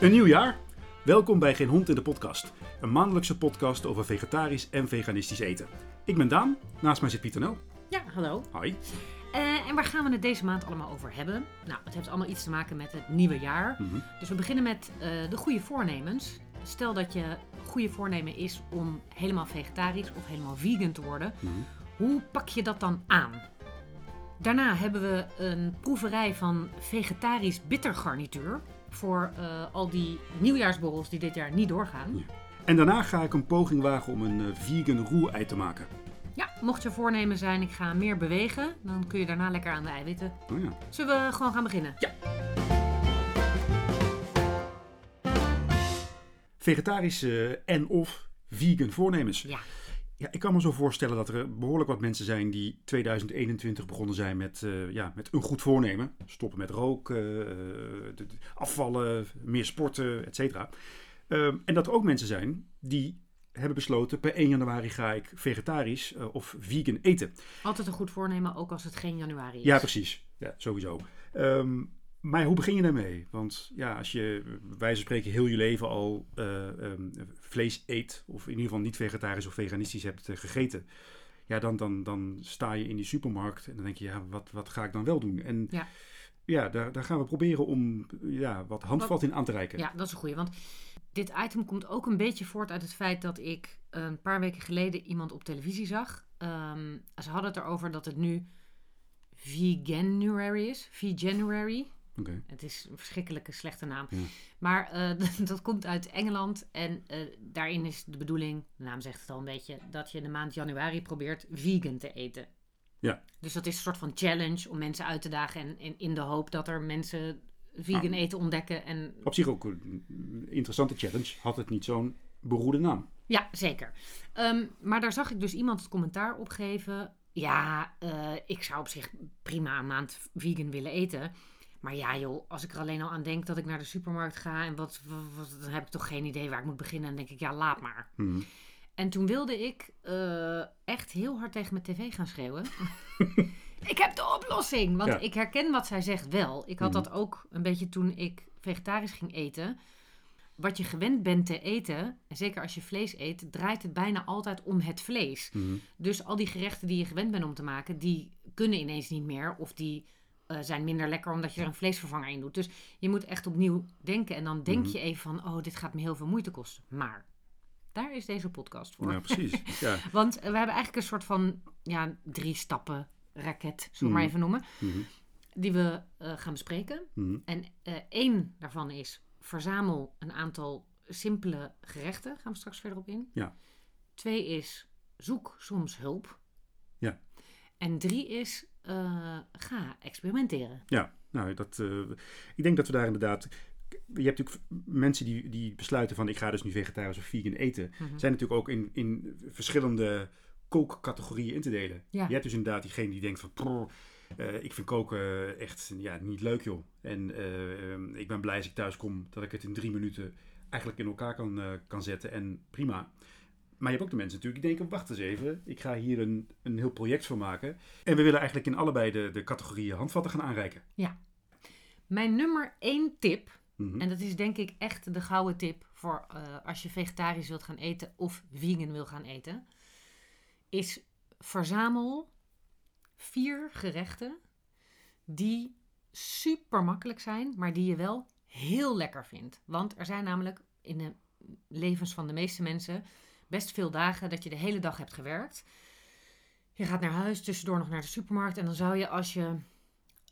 Een nieuw jaar. Welkom bij Geen Hond in de Podcast. Een maandelijkse podcast over vegetarisch en veganistisch eten. Ik ben Daan, naast mij zit Pieter Nel. Ja, hallo. Hoi. Eh, en waar gaan we het deze maand allemaal over hebben? Nou, het heeft allemaal iets te maken met het nieuwe jaar. Mhm. Dus we beginnen met eh, de goede voornemens. Stel dat je goede voornemen is om helemaal vegetarisch of helemaal vegan te worden. Mhm. Hoe pak je dat dan aan? Daarna hebben we een proeverij van vegetarisch bittergarnituur. Voor eh, al die nieuwjaarsborrels die dit jaar niet doorgaan. Ja. En daarna ga ik een poging wagen om een eh, vegan roerei te maken. Ja, mocht je voornemen zijn, ik ga meer bewegen, dan kun je daarna lekker aan de eiwitten. Oh ja. Zullen we gewoon gaan beginnen? Ja. Vegetarische en of vegan voornemens. Ja. Ja, ik kan me zo voorstellen dat er behoorlijk wat mensen zijn die 2021 begonnen zijn met, eh, ja, met een goed voornemen. Stoppen met roken, eh, afvallen, meer sporten, et cetera. Ehm, en dat er ook mensen zijn die hebben besloten per 1 januari ga ik vegetarisch eh, of vegan eten. Altijd een goed voornemen, ook als het geen januari is. Ja, precies. Ja, sowieso. Ehm, maar hoe begin je daarmee? Want ja, als je wijze van spreken heel je leven al eh, ehm, vlees eet, of in ieder geval niet vegetarisch of veganistisch hebt eh, gegeten, ja, dan, dan, dan sta je in die supermarkt en dan denk je, ja, wat, wat ga ik dan wel doen? En Ja. ja, daar, daar gaan we proberen om ja, wat handvat in aan te reiken. Ja, dat is een goeie. Want dit item komt ook een beetje voort uit het feit dat ik een paar weken geleden iemand op televisie zag. Ehm, ze hadden het erover dat het nu Veganuary is. Veganuary. Het is een verschrikkelijke slechte naam. Ja. Maar eh, dat komt uit Engeland. En eh, daarin is de bedoeling, de naam zegt het al een beetje, dat je in de maand januari probeert vegan te eten. Ja. Dus dat is een soort van challenge om mensen uit te dagen. En, en in de hoop dat er mensen vegan Ah. eten ontdekken. En Op zich ook een interessante challenge. Had het niet zo'n beroerde naam. Ja, zeker. Ehm, maar daar zag ik dus iemand het commentaar op geven. Ja, eh, ik zou op zich prima een maand vegan willen eten. Maar ja, joh, als ik er alleen al aan denk dat ik naar de supermarkt ga en wat, wat, dan heb ik toch geen idee waar ik moet beginnen. En dan denk ik, ja, laat maar. Mhm. En toen wilde ik eh, echt heel hard tegen mijn tv gaan schreeuwen. ik heb de oplossing! Want Ja. ik herken wat zij zegt wel. Ik had Mhm. dat ook een beetje toen ik vegetarisch ging eten. Wat je gewend bent te eten, en zeker als je vlees eet, draait het bijna altijd om het vlees. Mhm. Dus al die gerechten die je gewend bent om te maken, die kunnen ineens niet meer. Of die eh, zijn minder lekker omdat je er een vleesvervanger in doet. Dus je moet echt opnieuw denken. En dan denk Mhm. je even van, oh, dit gaat me heel veel moeite kosten. Maar daar is deze podcast voor. Ja, precies. Ja. Want we hebben eigenlijk een soort van ja, drie stappen raket, zullen we maar Mhm. even noemen. Mhm. Die we eh, gaan bespreken. En eh, één daarvan is verzamel een aantal simpele gerechten. Gaan we straks verder op in. Ja. Twee is zoek soms hulp. Ja. En drie is eh, ga experimenteren. Ja, nou, dat, eh, ik denk dat we daar inderdaad. Je hebt natuurlijk mensen die, die besluiten van ik ga dus nu vegetarisch of vegan eten. Mhm. Zijn natuurlijk ook in, in verschillende kookcategorieën in te delen. Ja. Je hebt dus inderdaad diegene die denkt van "Prr, eh, ik vind koken echt ja, niet leuk joh. En ik ben blij als ik thuis kom dat ik het in drie minuten eigenlijk in elkaar kan, kan zetten en prima. Maar je hebt ook de mensen natuurlijk die denken, wacht eens even, ik ga hier een, een heel project van maken. En we willen eigenlijk in allebei de, de categorieën handvatten gaan aanreiken. Mijn nummer één tip, Mhm. en dat is denk ik echt de gouden tip voor eh, als je vegetarisch wilt gaan eten of vegan wil gaan eten, is verzamel vier gerechten die super makkelijk zijn, maar die je wel heel lekker vindt. Want er zijn namelijk in de levens van de meeste mensen best veel dagen dat je de hele dag hebt gewerkt. Je gaat naar huis, tussendoor nog naar de supermarkt en dan zou je als je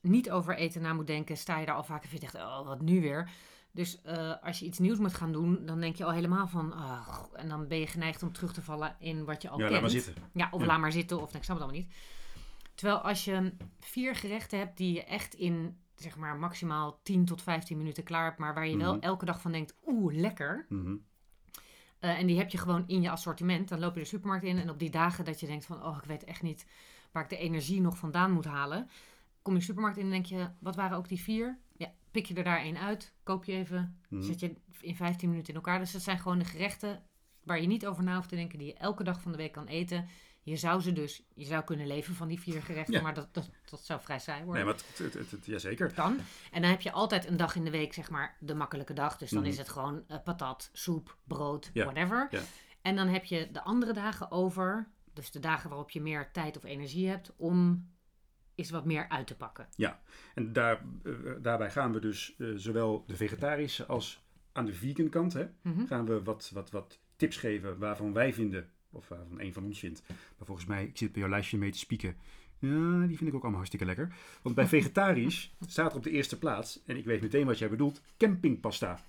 niet over eten na moet denken, sta je daar al vaak en vind je echt, oh, wat nu weer? Dus eh, als je iets nieuws moet gaan doen, dan denk je al helemaal van, ah, en dan ben je geneigd om terug te vallen in wat je al Ja, kent. laat maar zitten. Ja, of Ja. laat maar zitten, of nee, ik snap het allemaal niet. Terwijl als je vier gerechten hebt die je echt in, zeg maar, maximaal 10 tot 15 minuten klaar hebt, maar waar je wel Mhm. elke dag van denkt, oeh, lekker. Mhm. Eh, en die heb je gewoon in je assortiment. Dan loop je de supermarkt in en op die dagen dat je denkt van, oh, ik weet echt niet waar ik de energie nog vandaan moet halen. Kom je de supermarkt in en denk je, wat waren ook die vier? Ja, pik je er daar één uit, koop je even, Mhm. zet je in 15 minuten in elkaar. Dus dat zijn gewoon de gerechten waar je niet over na hoeft te denken, die je elke dag van de week kan eten. Je zou ze dus, je zou kunnen leven van die vier gerechten, Ja. maar dat, dat, dat zou vrij saai Nee, worden. maar het, het, jazeker. kan. En dan heb je altijd een dag in de week, zeg maar, de makkelijke dag. Dus dan Mhm. is het gewoon eh, patat, soep, brood, Ja, whatever. ja. En dan heb je de andere dagen over, dus de dagen waarop je meer tijd of energie hebt, om eens wat meer uit te pakken. En daar, eh, daarbij gaan we dus eh, zowel de vegetarische als aan de vegan kant. Hè, Mhm. gaan we wat, wat, wat tips geven waarvan wij vinden, of waarvan een van ons vindt. Maar volgens mij, ik zit bij jouw lijstje mee te spieken. Ja, die vind ik ook allemaal hartstikke lekker. Want bij vegetarisch staat er op de eerste plaats, en ik weet meteen wat jij bedoelt, campingpasta.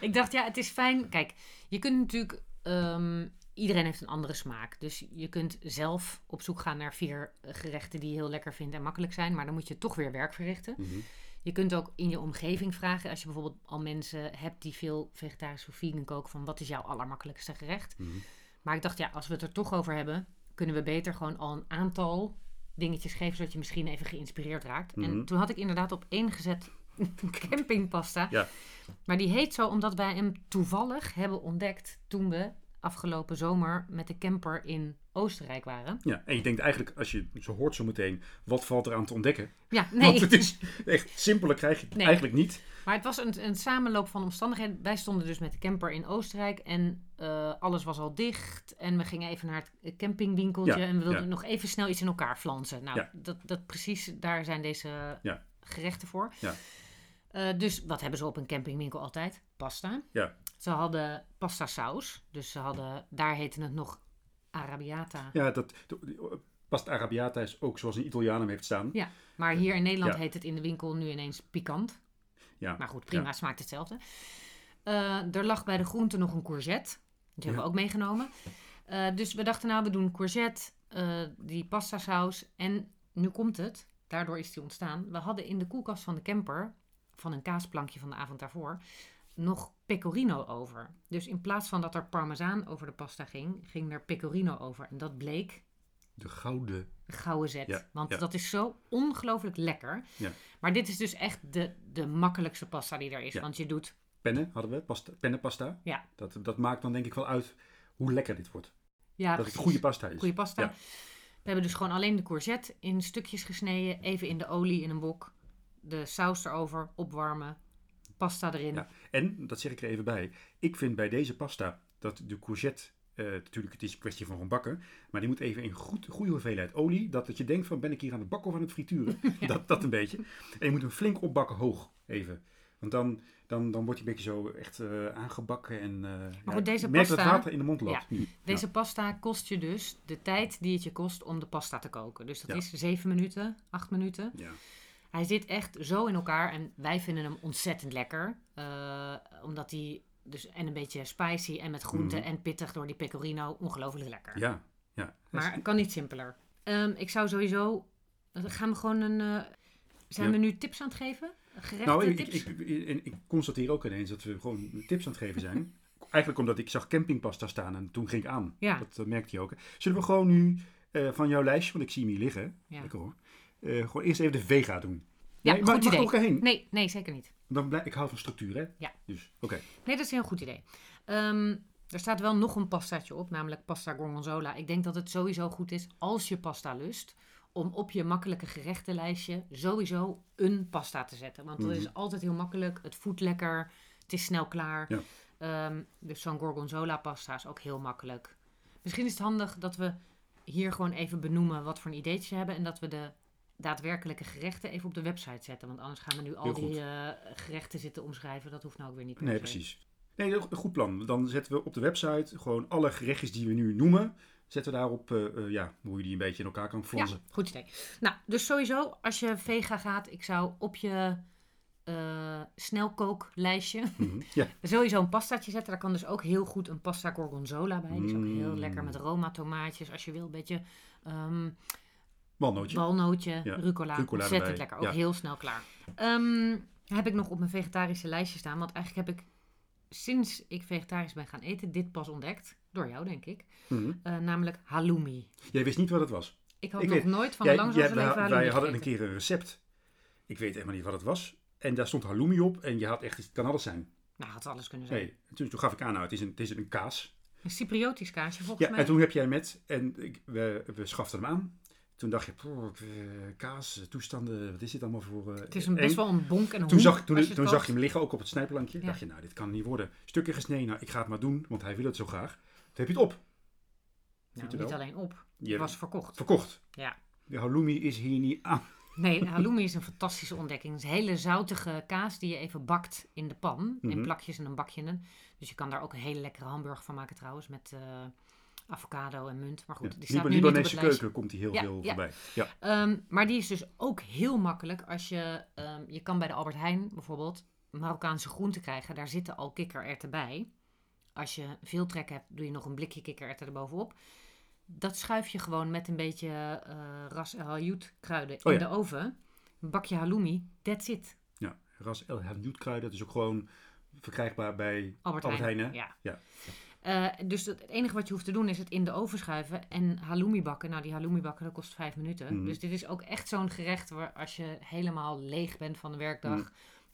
Ik dacht, ja, het is fijn. Kijk, je kunt natuurlijk. ehm, iedereen heeft een andere smaak. Dus je kunt zelf op zoek gaan naar vier eh, gerechten die je heel lekker vindt en makkelijk zijn. Maar dan moet je toch weer werk verrichten. Mhm. Je kunt ook in je omgeving vragen. Als je bijvoorbeeld al mensen hebt die veel vegetarisch of vegan koken. Van wat is jouw allermakkelijkste gerecht? Mhm. Maar ik dacht, ja, als we het er toch over hebben. Kunnen we beter gewoon al een aantal dingetjes geven. Zodat je misschien even geïnspireerd raakt. Mhm. En toen had ik inderdaad op één gezet campingpasta. Ja. Maar die heet zo omdat wij hem toevallig hebben ontdekt toen we afgelopen zomer met de camper in Oostenrijk waren. Ja, en je denkt eigenlijk, als je zo hoort zo meteen, wat valt er aan te ontdekken? Ja, nee. Want het is echt simpeler krijg je het Nee. eigenlijk niet. Maar het was een, een samenloop van omstandigheden. Wij stonden dus met de camper in Oostenrijk en eh, alles was al dicht. En we gingen even naar het campingwinkeltje Ja, en we wilden ja. nog even snel iets in elkaar flansen. Nou, Ja. dat, dat precies, daar zijn deze gerechten voor. Ja. Eh, dus wat hebben ze op een campingwinkel altijd? Pasta. Ja. Ze hadden pasta saus. Dus ze hadden, daar heette het nog arabiata. Ja, dat, de- pasta arabiata is ook zoals een Italiaan hem heeft staan. Ja. Maar hier in Nederland Ja. heet het in de winkel nu ineens pikant. Ja. Maar goed, prima, smaakt hetzelfde. Eh, er lag bij de groente nog een courgette. Die hebben we ook meegenomen. Eh, dus we dachten, nou, we doen courgette, eh, die pasta saus. En nu komt het, daardoor is die ontstaan. We hadden in de koelkast van de camper, van een kaasplankje van de avond daarvoor, nog pecorino over. Dus in plaats van dat er parmezaan over de pasta ging, ging er pecorino over. En dat bleek De gouden. gouden zet. Ja, want ja. dat is zo ongelooflijk lekker. Ja. Maar dit is dus echt de, de makkelijkste pasta die er is. Want je doet Pennen hadden we, pasta, pennenpasta. Ja. Dat, dat maakt dan denk ik wel uit hoe lekker dit wordt. ja, dat precies. het goede pasta is. Goede pasta. We hebben dus gewoon alleen de courgette in stukjes gesneden. Even in de olie in een wok. De saus erover, opwarmen. Pasta erin. Ja. En, dat zeg ik er even bij, ik vind bij deze pasta dat de courgette, eh, natuurlijk het is een kwestie van gewoon bakken, maar die moet even in goed, goede hoeveelheid olie, dat, dat je denkt van ben ik hier aan het bakken of aan het frituren, dat, dat een beetje. En je moet hem flink opbakken hoog, even. Want dan, dan, dan wordt hij een beetje zo echt eh, aangebakken en goed, deze je merkt dat water in de mond loopt. nu. Deze pasta kost je dus de tijd die het je kost om de pasta te koken. Dus dat Ja. is 7 minuten, 8 minuten. Ja. Hij zit echt zo in elkaar en wij vinden hem ontzettend lekker. eh, omdat hij dus en een beetje spicy en met groenten Mhm. en pittig door die pecorino ongelooflijk lekker. Ja, ja. Maar het kan niet simpeler. Ehm, ik zou sowieso. Gaan we gewoon een. eh, zijn Ja. we nu tips aan het geven? Gerechten Nou, ik, tips? ik, ik, ik constateer ook ineens dat we gewoon tips aan het geven zijn. Eigenlijk omdat ik zag campingpasta staan en toen ging ik aan. Ja. Dat eh, merkte je ook. Zullen we gewoon nu eh, van jouw lijstje, want ik zie hem hier liggen. Ja. Lekker hoor. Eh, gewoon eerst even de vega doen. Ja, nee, maar goed mag idee. er heen. Nee, nee, zeker niet. Dan blij, ik hou van structuur, hè? Ja. Dus, oké. Nee, dat is een heel goed idee. Ehm, er staat wel nog een pastaatje op, namelijk pasta gorgonzola. Ik denk dat het sowieso goed is als je pasta lust. Om op je makkelijke gerechtenlijstje sowieso een pasta te zetten. Want dat Mhm. is altijd heel makkelijk. Het voedt lekker. Het is snel klaar. Ja. Ehm, dus zo'n gorgonzola pasta is ook heel makkelijk. Misschien is het handig dat we hier gewoon even benoemen wat voor een ideetje we hebben. En dat we de daadwerkelijke gerechten even op de website zetten. Want anders gaan we nu al die eh, gerechten zitten omschrijven. Dat hoeft nou ook weer niet per Nee, precies. Nee, een goed plan. Dan zetten we op de website gewoon alle gerechtjes die we nu noemen. Zetten we daarop, eh, eh, ja, hoe je die een beetje in elkaar kan flansen. Ja, goed idee. Nou, dus sowieso, als je vega gaat, ik zou op je snelkooklijstje Mhm. Ja. sowieso een pastaatje zetten. Daar kan dus ook heel goed een pasta gorgonzola bij. Die is ook heel Mm. lekker met Roma tomaatjes. Als je wil, een beetje ehm, Walnootje. walnootje, Ja, rucola. rucola Ontzettend erbij. lekker. Ook Ja. heel snel klaar. Ehm, heb ik nog op mijn vegetarische lijstje staan. Want eigenlijk heb ik sinds ik vegetarisch ben gaan eten dit pas ontdekt. Door jou, denk ik. Mhm. Eh, namelijk halloumi. Jij wist niet wat het was. Ik had Ik nog weet- nooit van Jij- een langs jij- leven wij, hadden een keer een recept. Ik weet helemaal niet wat het was. En daar stond halloumi op. En je had echt, het kan alles zijn. Nou, had alles kunnen zijn. Nee, toen, toen gaf ik aan, nou, het is een, het is een kaas. Een Cypriotisch kaasje volgens Ja, mij. en toen heb jij met, en ik, we, we schaften hem aan. Toen dacht je, poeh, eh, kaas, eh, toestanden, wat is dit allemaal voor... eh, Het is een, eng? best wel een bonk en een Toen, zag, toen, toen zag je hem liggen, ook op het snijplankje. Ja. dacht je, nou, dit kan niet worden. Stukken gesneden, nou, ik ga het maar doen, want hij wil het zo graag. Toen heb je het op. Nou, niet wel. alleen op. Het was verkocht. verkocht. Ja. De halloumi is hier niet aan. Nee, halloumi is een fantastische ontdekking. Het is een hele zoutige kaas die je even bakt in de pan. In Mhm. plakjes en dan bak je hem. Dus je kan daar ook een hele lekkere hamburger van maken trouwens. Met avocado en munt. Maar goed, Ja. die staat nu niet op het Libanese lijstje. keuken komt hier heel Ja, veel voorbij. Ja. Ehm, maar die is dus ook heel makkelijk als je... ehm, je kan bij de Albert Heijn bijvoorbeeld Marokkaanse groenten krijgen. Daar zitten al kikkererwten bij. Als je veel trek hebt, doe je nog een blikje kikkererwten erbovenop. Dat schuif je gewoon met een beetje eh ras el hanout kruiden Oh in de oven. Een bakje halloumi, that's it. ja. Ras El Hanout kruiden, dat is ook gewoon verkrijgbaar bij Albert, Albert Heijn. Heijn? Ja. Ja. Eh, dus het enige wat je hoeft te doen is het in de oven schuiven en halloumi bakken. Nou, die halloumi bakken, dat kost vijf minuten. Mhm. Dus dit is ook echt zo'n gerecht waar als je helemaal leeg bent van de werkdag, Mhm.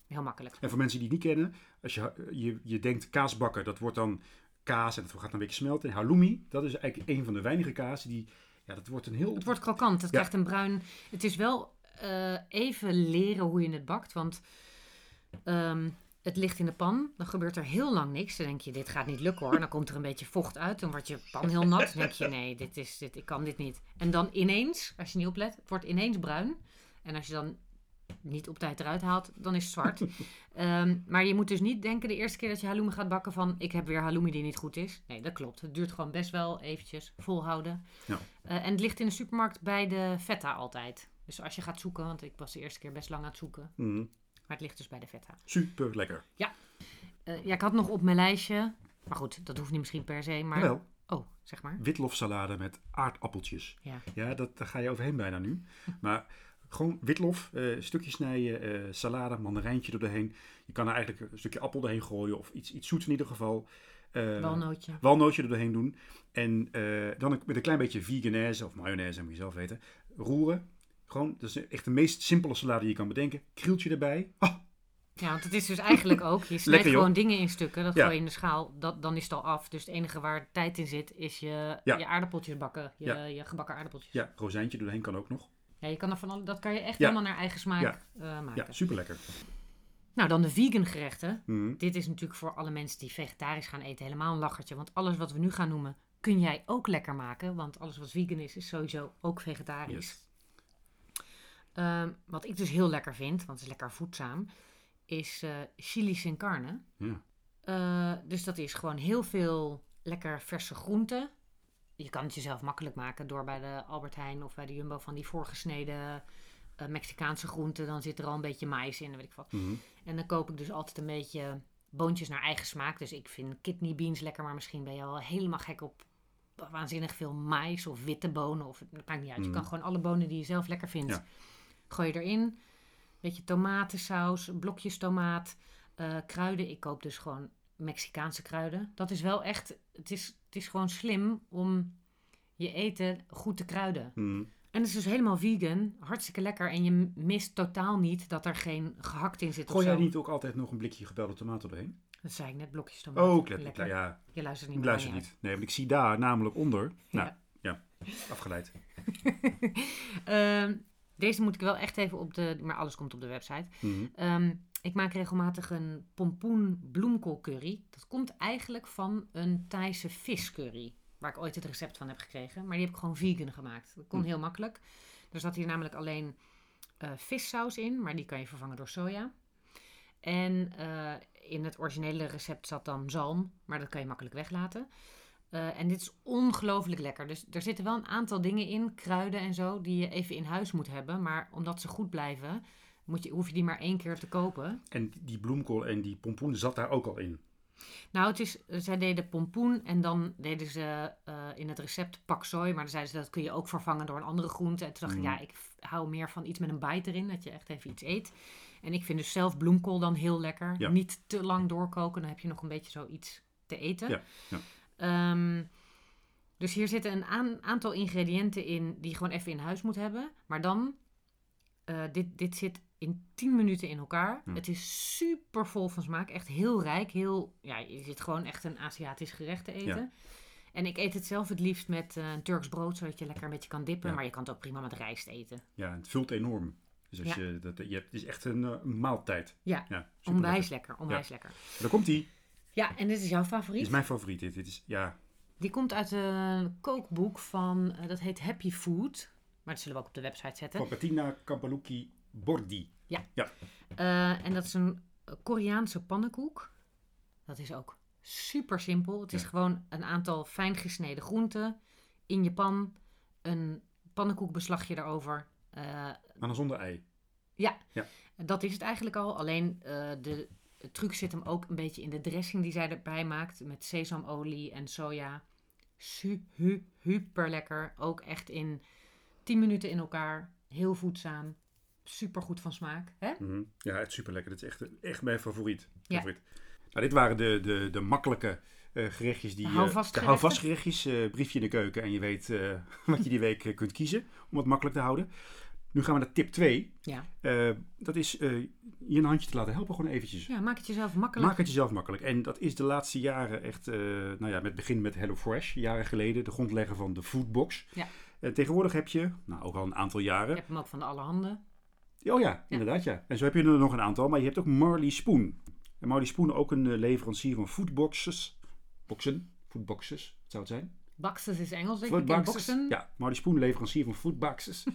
heel makkelijk. En voor mensen die het niet kennen, als je, je, je denkt kaasbakken, dat wordt dan kaas en dat gaat dan een beetje smelten. En halloumi, dat is eigenlijk een van de weinige kazen die, ja, dat wordt een heel... Het wordt krokant, het Ja. krijgt een bruin... Het is wel eh, even leren hoe je het bakt, want ehm, het ligt in de pan. Dan gebeurt er heel lang niks. Dan denk je, dit gaat niet lukken hoor. Dan komt er een beetje vocht uit. Dan wordt je pan heel nat. Dan denk je, nee, dit is, dit, ik kan dit niet. En dan ineens, als je niet oplet, het wordt ineens bruin. En als je dan niet op tijd eruit haalt, dan is het zwart. Ehm, maar je moet dus niet denken de eerste keer dat je halloumi gaat bakken van... ik heb weer halloumi die niet goed is. Nee, dat klopt. Het duurt gewoon best wel eventjes volhouden. Ja. Eh, en het ligt in de supermarkt bij de feta altijd. Dus als je gaat zoeken, want ik was de eerste keer best lang aan het zoeken. Mhm. Maar het ligt dus bij de feta. super lekker. Eh, ja, ik had nog op mijn lijstje... Maar goed, dat hoeft niet misschien per se, maar... Jawel, Oh, zeg maar. witlofsalade met aardappeltjes. Ja. Ja, dat, daar ga je overheen bijna nu. Maar gewoon witlof, eh stukjes snijden, eh, salade, mandarijntje er doorheen. Je kan er eigenlijk een stukje appel doorheen gooien of iets, iets zoets in ieder geval. Eh, Walnootje. walnootje er doorheen doen. En dan een- met een klein beetje veganese of mayonaise, moet je zelf weten. Roeren. Gewoon, dat is echt de meest simpele salade die je kan bedenken. Krieltje erbij. Ja, want het is dus eigenlijk ook... Je snijdt Lekker, gewoon dingen in stukken. Dat Ja. gooi je in de schaal. Dat, dan is het al af. Dus het enige waar tijd in zit, is je, Ja. je aardappeltjes bakken. Je, Ja. je gebakken aardappeltjes. ja, rozijntje doorheen kan ook nog. Ja, je kan er van dat kan je echt helemaal naar eigen smaak eh, maken. Ja, super lekker. Nou, dan de vegan gerechten. Mhm. Dit is natuurlijk voor alle mensen die vegetarisch gaan eten helemaal een lachertje. Want alles wat we nu gaan noemen, kun jij ook lekker maken. Want alles wat vegan is, is sowieso ook vegetarisch. Yes. Ehm, wat ik dus heel lekker vind, want het is lekker voedzaam, is eh chili sin carne. Ja. Eh, dus dat is gewoon heel veel lekker verse groenten. Je kan het jezelf makkelijk maken door bij de Albert Heijn of bij de Jumbo van die voorgesneden eh, Mexicaanse groenten. Dan zit er al een beetje mais in, weet ik wat. Mhm. En dan koop ik dus altijd een beetje boontjes naar eigen smaak. Dus ik vind kidney beans lekker, maar misschien ben je al helemaal gek op waanzinnig veel mais of witte bonen. Of, het maakt niet uit. Je Mhm. kan gewoon alle bonen die je zelf lekker vindt, Ja. Gooi je erin. Beetje tomatensaus, blokjes tomaat, eh, kruiden. Ik koop dus gewoon Mexicaanse kruiden. Dat is wel echt, het is, het is gewoon slim om je eten goed te kruiden. Mhm. En het is dus helemaal vegan, hartstikke lekker. En je mist totaal niet dat er geen gehakt in zit Gooi jij niet ook altijd nog een blikje gebelde tomaten doorheen? Dat zei ik net, blokjes tomaat. Oh, let, Lekker. ja, Je luistert niet ik meer luister niet. Nee, want ik zie daar namelijk onder. Nou, Ja. ja, afgeleid. Ehm, deze moet ik wel echt even op de... Maar alles komt op de website. Mhm. Ehm, ik maak regelmatig een pompoen bloemkoolcurry. Dat komt eigenlijk van een Thaise viscurry. Waar ik ooit het recept van heb gekregen. Maar die heb ik gewoon vegan gemaakt. Dat kon Hm. heel makkelijk. Er zat hier namelijk alleen eh, vissaus in. Maar die kan je vervangen door soja. En eh, in het originele recept zat dan zalm. Maar dat kan je makkelijk weglaten. Eh, en dit is ongelooflijk lekker. Dus er zitten wel een aantal dingen in, kruiden en zo, die je even in huis moet hebben. Maar omdat ze goed blijven, moet je, hoef je die maar één keer te kopen. En die bloemkool en die pompoen zat daar ook al in. Nou, het is, zij deden pompoen en dan deden ze eh, in het recept pak sooi. Maar dan zeiden ze dat kun je ook vervangen door een andere groente. En toen dacht ik, Mm. ja, ik hou meer van iets met een bite erin, dat je echt even iets eet. En ik vind dus zelf bloemkool dan heel lekker. Ja. Niet te lang doorkoken, dan heb je nog een beetje zoiets te eten. Ja, ja. Ehm, dus hier zitten een aan- aantal ingrediënten in die je gewoon even in huis moet hebben. Maar dan, eh, dit, dit zit in 10 minuten in elkaar. Hm. Het is super vol van smaak. Echt heel rijk. Heel, ja, je zit gewoon echt een Aziatisch gerecht te eten. Ja. En ik eet het zelf het liefst met eh, een Turks brood, zodat je lekker een beetje kan dippen. Ja. Maar je kan het ook prima met rijst eten. Ja, het vult enorm. Dus als Ja. je, dat, je hebt, het is echt een eh, maaltijd. Ja, onwijs lekker. Onwijs lekker. Daar komt die. Ja, en dit is jouw Dit favoriet? is mijn favoriet. Dit, dit is, ja, Die komt uit een kookboek van, eh, dat heet Happy Food. Maar dat zullen we ook op de website zetten. van Kabaluki Bordi. Eh, en dat is een Koreaanse pannenkoek. Dat is ook super simpel. Het is Ja. gewoon een aantal fijn gesneden groenten in je pan. Een pannenkoekbeslagje erover. Eh, Maar dan zonder ei. dat is het eigenlijk al. Alleen de, de truc zit hem ook een beetje in de dressing die zij erbij maakt. Met sesamolie en soja. Super lekker. Ook echt in 10 minuten in elkaar. Heel voedzaam. Super goed van smaak. Hè? Mhm. Ja, het is super lekker. Dit is echt, echt mijn favoriet. Ja. favoriet. Nou, dit waren de, de, de makkelijke eh, gerechtjes. Die, De eh, houvastgerechten. de houvastgerechtjes. eh, briefje in de keuken. En je weet wat je die week kunt kiezen. Om het makkelijk te houden. Nu gaan we naar tip 2. Ja. Eh, dat is eh, je een handje te laten helpen. Gewoon eventjes. ja, maak het jezelf makkelijk. Maak het jezelf makkelijk. En dat is de laatste jaren echt, eh, nou ja, met begin met HelloFresh, jaren geleden, de grondlegger van de Foodbox. Ja. Tegenwoordig heb je, nou ook al een aantal Je jaren. hebt hem ook van de allerhande. Oh ja, inderdaad ja. En zo heb je er nog een aantal, maar je hebt ook Marley Spoon. En Marley Spoon ook een leverancier van foodboxes. Boxen, foodboxes, zou het zijn? Boxes is Engels, denk ik. Ja, Marley Spoon, leverancier van foodboxes.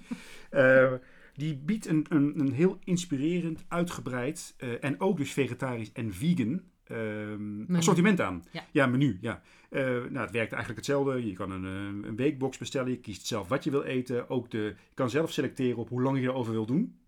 Eh, die biedt een, een, een heel inspirerend, uitgebreid eh, en ook dus vegetarisch en vegan ehm, assortiment aan. Ja. menu. Ja. Eh, nou, het werkt eigenlijk hetzelfde. Je kan een, een weekbox bestellen. Je kiest zelf wat je wil eten. Ook de, je kan zelf selecteren op hoe lang je erover wil doen.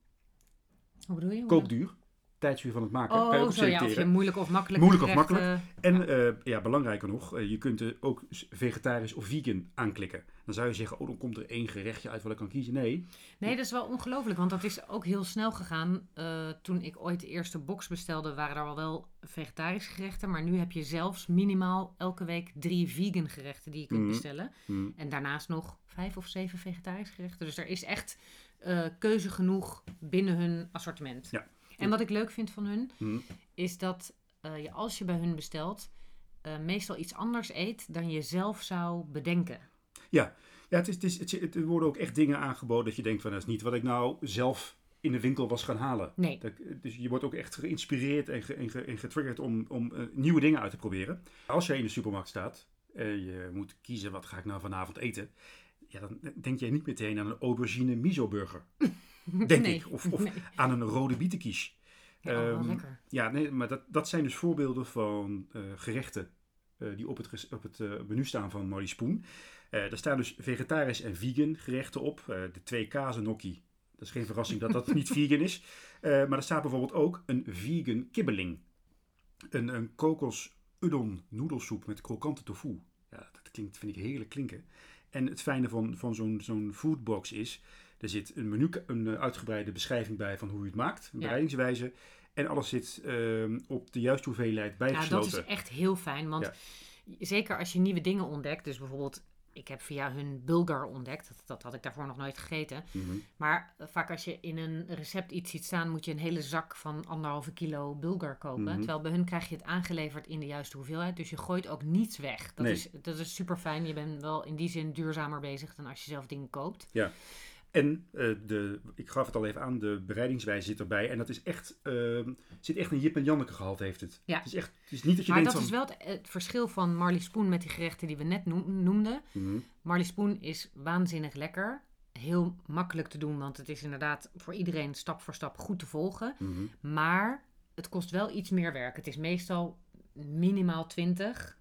Hoe bedoel je? Hoe Kookduur. Tijdsduur van het maken. kan je Oh, ook zo ja. Of je selecteren. moeilijk of makkelijk Moeilijk of gerechten- En eh, ja, belangrijker nog, eh, je kunt er ook vegetarisch of vegan aanklikken. Dan zou je zeggen, oh, dan komt er één gerechtje uit wat ik kan kiezen. Nee, Nee, dat is wel ongelooflijk, want dat is ook heel snel gegaan. Eh, toen ik ooit de eerste box bestelde, waren er al wel vegetarische gerechten. Maar nu heb je zelfs minimaal elke week drie vegan gerechten die je kunt Mhm. bestellen. Hm, En daarnaast nog vijf of zeven vegetarische gerechten. Dus er is echt eh, keuze genoeg binnen hun assortiment. Ja. En wat ik leuk vind van hun, hm. is dat eh, je als je bij hun bestelt, eh, meestal iets anders eet dan je zelf zou bedenken. Ja, het, is, het, is, het, er worden ook echt dingen aangeboden dat je denkt van dat is niet wat ik nou zelf in de winkel was gaan halen. Nee. Dat, dus je wordt ook echt geïnspireerd en, ge, en, ge- en getriggerd om, om eh, nieuwe dingen uit te proberen. Als jij in de supermarkt staat en je moet kiezen wat ga ik nou vanavond eten. Ja, dan denk jij niet meteen aan een aubergine miso burger. Denk Nee, ik. Of, of nee. aan een rode bietenkies. Ja, oh, Ehm. Ja, nee, maar dat, dat zijn dus voorbeelden van eh, gerechten eh, die op het, op het eh, menu staan van Molly Spoon. Eh er staan dus vegetarisch en vegan gerechten op. De twee kazen gnocchi. Dat is geen verrassing dat dat niet vegan is. Maar er staat bijvoorbeeld ook een vegan kibbeling. Een, een kokos udon noedelsoep met krokante tofu. Ja, dat klinkt, vind ik heerlijk klinken. En het fijne van, van zo'n zo'n foodbox is... Er zit een menu, een eh, uitgebreide beschrijving bij van hoe je het maakt. Een Ja. bereidingswijze. En alles zit ehm, op de juiste hoeveelheid Ja, bijgesloten. dat is echt heel fijn. Want Ja. zeker als je nieuwe dingen ontdekt. Dus bijvoorbeeld, ik heb via hun bulgar ontdekt. Dat, dat had ik daarvoor nog nooit gegeten. Mhm. Maar vaak als je in een recept iets ziet staan, moet je een hele zak van anderhalve kilo bulgar kopen. Mhm. Terwijl bij hun krijg je het aangeleverd in de juiste hoeveelheid. Dus je gooit ook niets weg. Dat, Nee. is, dat is super fijn. Je bent wel in die zin duurzamer bezig dan als je zelf dingen koopt. En eh, de, ik gaf het al even aan, de bereidingswijze zit erbij. En dat is echt, ehm, zit echt een Jip en Janneke gehalte heeft het. Ja. Het is echt, het is niet dat je Maar denkt dat van... is wel het, het verschil van Marley Spoon met die gerechten die we net noem- noemden. Mhm. Marley Spoon is waanzinnig lekker. Heel makkelijk te doen, want het is inderdaad voor iedereen stap voor stap goed te volgen. Mhm. Maar het kost wel iets meer werk. Het is meestal minimaal 20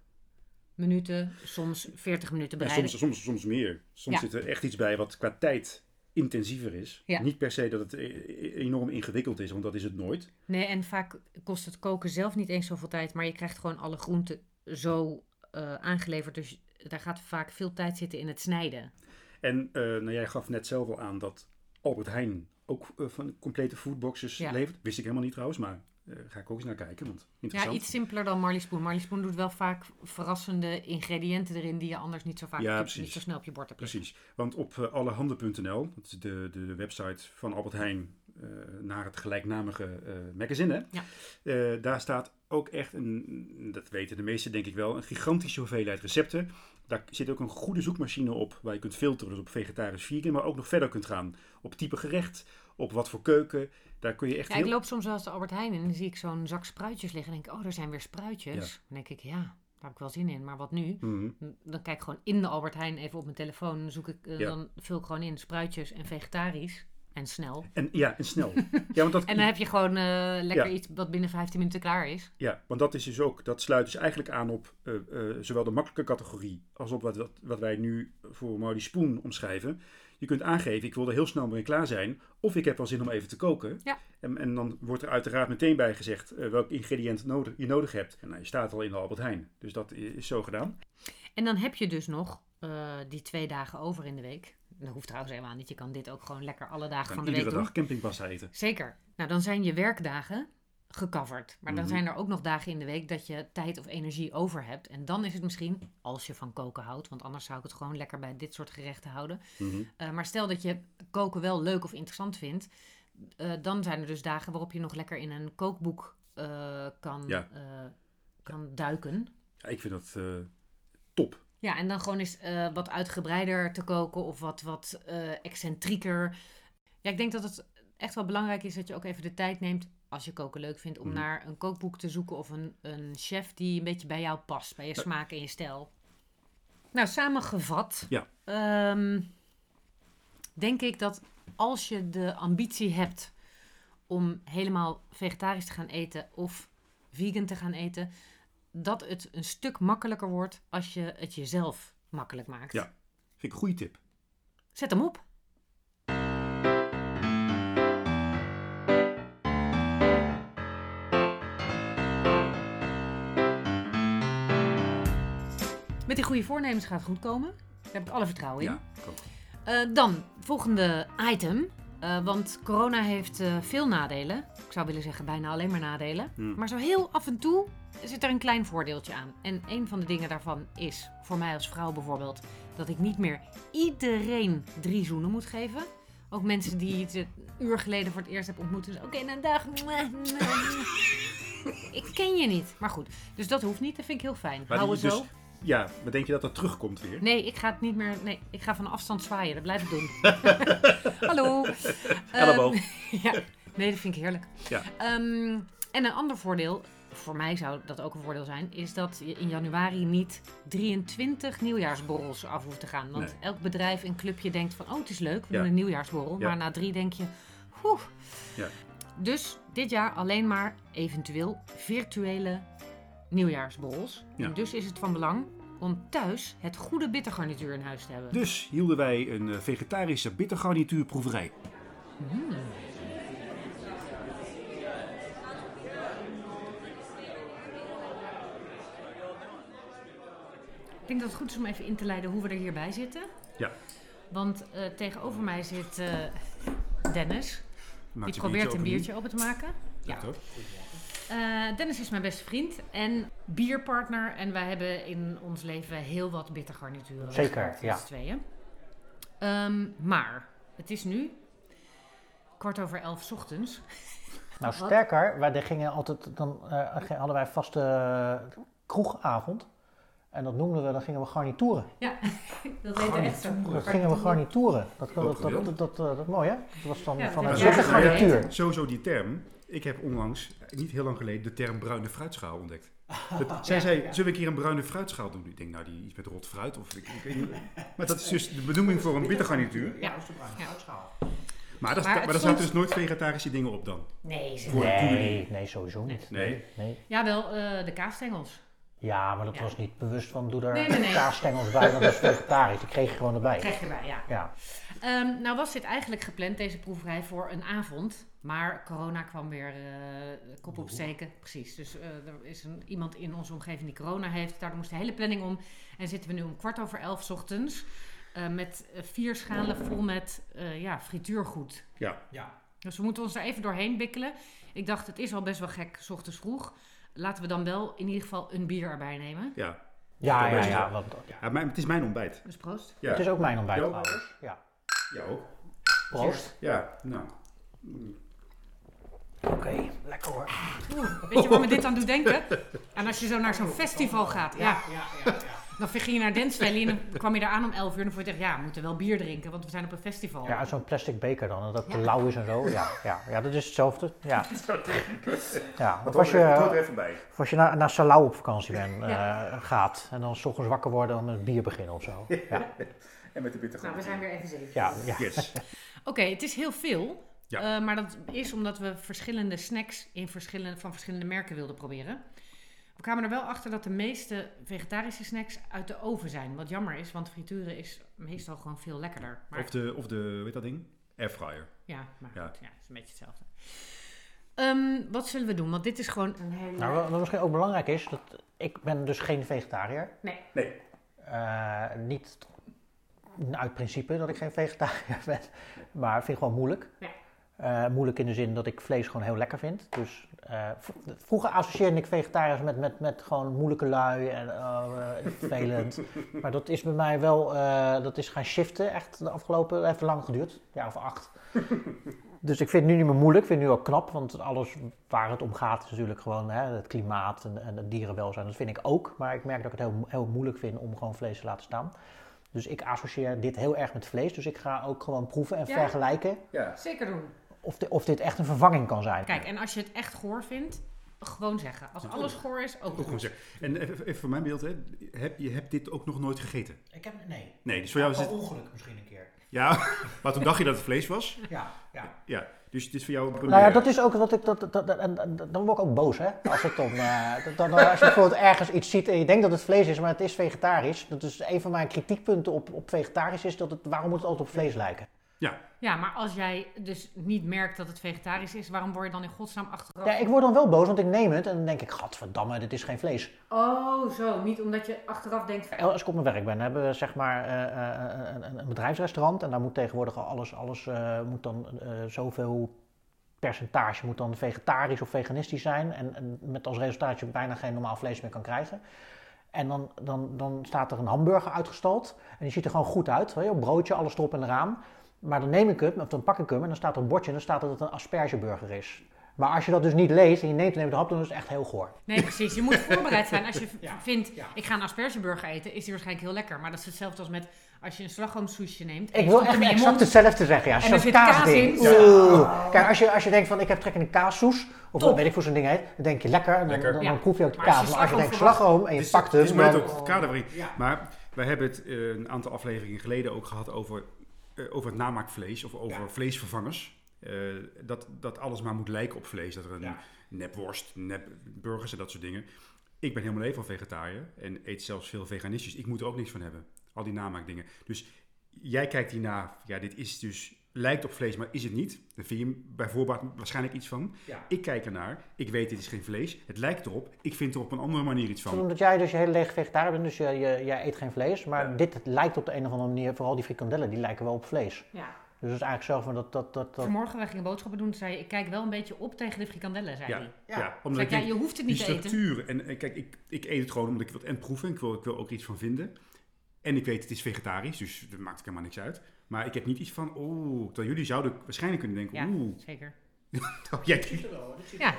minuten, soms 40 minuten Ja, bereiden. soms, soms, soms meer. Soms Ja. zit er echt iets bij wat qua tijd intensiever is. Ja. Niet per se dat het e- enorm ingewikkeld is, want dat is het nooit. Nee, en vaak kost het koken zelf niet eens zoveel tijd, maar je krijgt gewoon alle groenten zo eh, aangeleverd. Dus daar gaat vaak veel tijd zitten in het snijden. En eh, nou, jij gaf net zelf al aan dat Albert Heijn ook eh, van complete foodboxes Ja. levert. Wist ik helemaal niet trouwens, maar eh, ga ik ook eens naar kijken, want Ja, interessant. iets simpeler dan. Marley Spoon doet wel vaak verrassende ingrediënten erin die je anders niet zo vaak Ja, precies. niet zo snel op je bord hebt. Precies, want op eh, allehanden.nl, dat is de, de website van Albert Heijn, eh, naar het gelijknamige magazine. Ja. Daar staat ook echt, een, dat weten de meesten denk ik wel, een gigantische hoeveelheid recepten. Daar zit ook een goede zoekmachine op waar je kunt filteren, dus op vegetarisch, vegan, maar ook nog verder kunt gaan op type gerecht, op wat voor keuken. Daar kun je echt Ja, ik loop soms wel eens de Albert Heijn en dan zie ik zo'n zak spruitjes liggen. En denk ik, oh, er zijn weer spruitjes. Ja. Dan denk ik, ja, daar heb ik wel zin in. Maar wat nu? Mhm. Dan kijk ik gewoon in de Albert Heijn even op mijn telefoon. Dan, zoek ik, eh, Ja. dan vul ik gewoon in spruitjes en vegetarisch. En snel. En ja, en snel. ja, want dat, En dan heb je gewoon eh, lekker Ja. iets wat binnen 15 minuten klaar is. Ja, want dat is dus ook, dat sluit dus eigenlijk aan op eh, zowel de makkelijke categorie als op wat, wat, wat wij nu voor Maudie Spoon omschrijven. Je kunt aangeven, ik wil er heel snel mee klaar zijn, of ik heb wel zin om even te koken. Ja. En, en dan wordt er uiteraard meteen bij gezegd eh, welk ingrediënt nodig, je nodig hebt. En nou, je staat al in de Albert Heijn, dus dat is zo gedaan. En dan heb je dus nog eh, die twee dagen over in de week. Dat hoeft trouwens helemaal niet. Je kan dit ook gewoon lekker alle dagen En van de week iedere dag campingpasta eten. Zeker. Nou, dan zijn je werkdagen gecoverd. Maar dan Mhm. zijn er ook nog dagen in de week dat je tijd of energie over hebt. En dan is het misschien, als je van koken houdt, want anders zou ik het gewoon lekker bij dit soort gerechten houden. Mhm. Eh, maar stel dat je koken wel leuk of interessant vindt, eh, dan zijn er dus dagen waarop je nog lekker in een kookboek eh, kan, Ja. kan duiken. Ja, ik vind dat top. Ja, en dan gewoon eens wat uitgebreider te koken of wat, wat excentrieker. Ja, ik denk dat het echt wel belangrijk is dat je ook even de tijd neemt, als je koken leuk vindt, om Mhm. naar een kookboek te zoeken of een, een chef die een beetje bij jou past, bij je Ja. smaak en je stijl. Nou, samengevat, Ja. ehm, denk ik dat als je de ambitie hebt om helemaal vegetarisch te gaan eten of vegan te gaan eten, dat het een stuk makkelijker wordt als je het jezelf makkelijk maakt. Ja. Vind ik een goede tip. Zet hem op. die goede voornemens gaat het goed komen. Daar heb ik alle vertrouwen in. Ja. Eh, dan, volgende item. Eh, want corona heeft eh, veel nadelen. Ik zou willen zeggen bijna alleen maar nadelen. Hmm. Maar zo heel af en toe zit er een klein voordeeltje aan. En een van de dingen daarvan is, voor mij als vrouw bijvoorbeeld, dat ik niet meer iedereen drie zoenen moet geven. Ook mensen die het een uur geleden voor het eerst heb ontmoet. Dus oké, nou dag. ik ken je niet. Maar goed, dus dat hoeft niet. Dat vind ik heel fijn. Maar Hou het dus- zo. Ja, maar denk je dat dat terugkomt weer? Nee, ik ga het niet meer. Nee, ik ga van afstand zwaaien. Dat blijf ik doen. Hallo. Elleboog. Ehm, ja, nee, dat vind ik heerlijk. Ja. Ehm, en een ander voordeel, voor mij zou dat ook een voordeel zijn, is dat je in januari niet 23 nieuwjaarsborrels af hoeft te gaan. Want Nee. elk bedrijf en clubje denkt van, oh, het is leuk, we Ja. doen een nieuwjaarsborrel. Ja. Maar na drie denk je, oeh. Ja. Dus dit jaar alleen maar eventueel virtuele nieuwjaarsborrels. Ja. En dus is het van belang om thuis het goede bittergarnituur in huis te hebben. Dus hielden wij een eh, vegetarische bittergarnituurproeverij. Mm. Ik denk dat het goed is om even in te leiden hoe we er hierbij zitten. Ja. Want eh, tegenover mij zit eh, Dennis. Die probeert een biertje open te maken. Ja, Ja. toch? Eh, Dennis is mijn beste vriend en bierpartner. En wij hebben in ons leven heel wat bittergarnituren. Zeker, ja. met tweeën. Ehm, maar het is nu kwart over elf 's ochtends. Nou, sterker, wij gingen altijd, dan eh, hadden wij vaste eh, kroegavond. En dat noemden we, dan gingen we garnituren. Ja, dat heette echt zo. Dan gingen we garnituren. Dat, dat, dat, dat, geweldig. dat, dat, dat, mooi hè? Dat was dan Ja, van een garnituur. sowieso die term. Ik heb onlangs, niet heel lang geleden, de term bruine fruitschaal ontdekt. Dat, zij zei, zullen we een keer een bruine fruitschaal doen? Ik denk, nou, die iets met rot fruit of ik, ik weet niet. Maar dat is dus de benoeming voor een bittergarnituur. Ja. Maar, daar, Maar sta- het maar daar stond- zaten dus nooit vegetarische dingen op dan. Nee, ze Voor de Nee, nee, sowieso niet. Nee. nee. Ja, wel eh, de kaasstengels. Ja, maar dat Ja. was niet bewust van doe daar Nee, nee, nee. kaasstengels bij, dat is vegetarisch. Die kreeg je gewoon erbij. Krijg je erbij, ja. Ja. Ehm, nou was dit eigenlijk gepland, deze proeverij, voor een avond. Maar corona kwam weer eh kop opsteken. Precies. Dus eh, er is een, iemand in onze omgeving die corona heeft. Daardoor moest de hele planning om. En zitten we nu om kwart over elf 's ochtends. eh, met vier schalen vol met eh, ja, frituurgoed. Ja. Dus we moeten ons daar even doorheen bikkelen. Ik dacht, het is al best wel gek, 's ochtends vroeg. Laten we dan wel in ieder geval een bier erbij nemen. Ja. Ja, ja, ja. het. Want, ja. ja mijn, het is mijn ontbijt. Dus proost. Ja. Het is ook mijn ontbijt Ja. trouwens. Ja. Ja, ook. Proost. Ja, nou. Oké, lekker hoor. Oeh, weet je waar me dit aan doet denken? En als je zo naar zo'n festival gaat, ja, ja, ja. ja. dan ging je naar Dance Valley en dan kwam je daar aan om 11 uur. En dan vond je echt, ja, we moeten wel bier drinken, want we zijn op een festival. Ja, zo'n plastic beker dan, en dat het te Ja. lauw is en zo. Ja, ja, ja, dat is hetzelfde. Ja, ja. Wat als hoort er- wat je, even bij? als je naar, naar Salau op vakantie bent, eh, gaat en dan s ochtends wakker worden en met bier beginnen of zo. Ja, En met de bitter Nou, we zijn weer even zeven. ja, ja. Yes. Oké, het is heel veel. Ja. eh, maar dat is omdat we verschillende snacks in verschillende, van verschillende merken wilden proberen. We kwamen er wel achter dat de meeste vegetarische snacks uit de oven zijn. Wat jammer is, want frituren is meestal gewoon veel lekkerder. Maar, Of de, of de, weet dat ding? Airfryer. ja, maar Ja. goed, ja, het is een beetje hetzelfde. Ehm, wat zullen we doen? Want dit is gewoon een hele... Nou, wat misschien ook belangrijk is, dat ik ben dus geen vegetariër. nee, Nee. Eh, niet uit principe dat ik geen vegetariër ben, maar ik vind het gewoon moeilijk. Ja. Eh, moeilijk in de zin dat ik vlees gewoon heel lekker vind. Dus eh, v- vroeger associeerde ik vegetariërs met, met, met gewoon moeilijke lui en oh, eh, vervelend. maar dat is bij mij wel, eh, dat is gaan shiften echt de afgelopen, heeft lang geduurd, jaar of acht. dus ik vind het nu niet meer moeilijk, ik vind het nu ook knap, want alles waar het om gaat is natuurlijk gewoon hè, het klimaat en, en het dierenwelzijn. Dat vind ik ook, maar ik merk dat ik het heel, heel moeilijk vind om gewoon vlees te laten staan. Dus ik associeer dit heel erg met vlees, dus ik ga ook gewoon proeven en Ja. vergelijken Ja. zeker doen. Of, di- of dit echt een vervanging kan zijn. Kijk, en als je het echt goor vindt, gewoon zeggen. Als alles goor is, ook Ook gewoon zeggen. En even, voor mijn beeld, hè. Heb, je hebt dit ook nog nooit gegeten? Ik heb, nee. Nee, dus voor jou is het... ongeluk misschien een keer. Ja, maar toen dacht je dat het vlees was? Ja, ja. Ja, dus dit is voor jou een Nou ja, dat is ook wat ik. Dat, dat, dat- en- dan word ik ook boos, hè? Als, het dan, eh, dan, als je bijvoorbeeld ergens iets ziet en je denkt dat het vlees is, maar het is vegetarisch. Dat is een van mijn kritiekpunten op, op vegetarisch is dat het. Waarom moet het altijd op vlees lijken? Ja, Ja, maar als jij dus niet merkt dat het vegetarisch is, waarom word je dan in godsnaam achteraf? Ja, ik word dan wel boos, want ik neem het en dan denk ik, gadverdamme, dit is geen vlees. Oh, zo. Niet omdat je achteraf denkt... Als ik op mijn werk ben, hebben we zeg maar eh, eh, een, een- een bedrijfsrestaurant en daar moet tegenwoordig al alles, alles eh, moet dan eh, zoveel percentage moet dan vegetarisch of veganistisch zijn en, en met als resultaat dat je bijna geen normaal vlees meer kan krijgen. En dan, dan, dan staat er een hamburger uitgestald en die ziet er gewoon goed uit, weet je, broodje, alles erop en eraan. Maar dan neem ik hem, of dan pak ik hem en dan staat er een bordje en dan staat er dat het een aspergeburger is. Maar als je dat dus niet leest en je neemt, neemt de hap, dan is het echt heel goor. Nee, precies. Je moet voorbereid zijn. Als je Ja, vindt, ja. ik ga een aspergeburger eten, is die waarschijnlijk heel lekker. Maar dat is hetzelfde als met als je een slagroomsoesje neemt. Ik wil echt exact mond. hetzelfde zeggen. Ja, En er zo'n zit kaas kaasding. in. Oeh. Kijk, als je, als je denkt van ik heb trek in een kaassoes, of Top. weet ik hoe zo'n ding heet, dan denk je lekker, en dan, Lekker. dan, Ja. dan proef je ook de Maar als kaas. je Maar als je denkt slagroom en je Dit is- pakt dit hem, is maar dan... ook het kader waarin. Ja. Maar wij hebben het eh, een aantal afleveringen geleden ook gehad over, over het namaakvlees of over Ja. vleesvervangers. Eh, dat, dat alles maar moet lijken op vlees. Dat er een Ja. nepworst, nepburgers en dat soort dingen. Ik ben helemaal leven van vegetariër en eet zelfs veel veganistisch. Ik moet er ook niks van hebben. Al die namaakdingen. Dus jij kijkt hierna, ja, dit is dus, lijkt op vlees, maar is het niet. Dan vind je bij voorbaat waarschijnlijk iets van. Ja. Ik kijk ernaar, ik weet dit is geen vlees, het lijkt erop, ik vind er op een andere manier iets van. Omdat jij dus je hele leeg vegetariër bent, dus je, je, jij eet geen vlees. Maar Ja. dit lijkt op de een of andere manier, vooral die frikandellen, die lijken wel op vlees. Ja. Dus dat is eigenlijk zelf van dat... dat, dat, dat Vanmorgen, wij gingen boodschappen doen, zei ik kijk wel een beetje op tegen de frikandellen, zei Ja, hij. ja. Ja. omdat Zeg, ik denk, je hoeft het niet te eten. structuur. En eh, kijk, ik, ik eet het gewoon omdat ik wil en proeven. Ik wil, ik wil ook iets van vinden. En ik weet, het is vegetarisch, dus dat maakt helemaal niks uit. Maar ik heb niet iets van, oh, terwijl jullie zouden waarschijnlijk kunnen denken, Ja, oeh, zeker. oh, jij, Ja.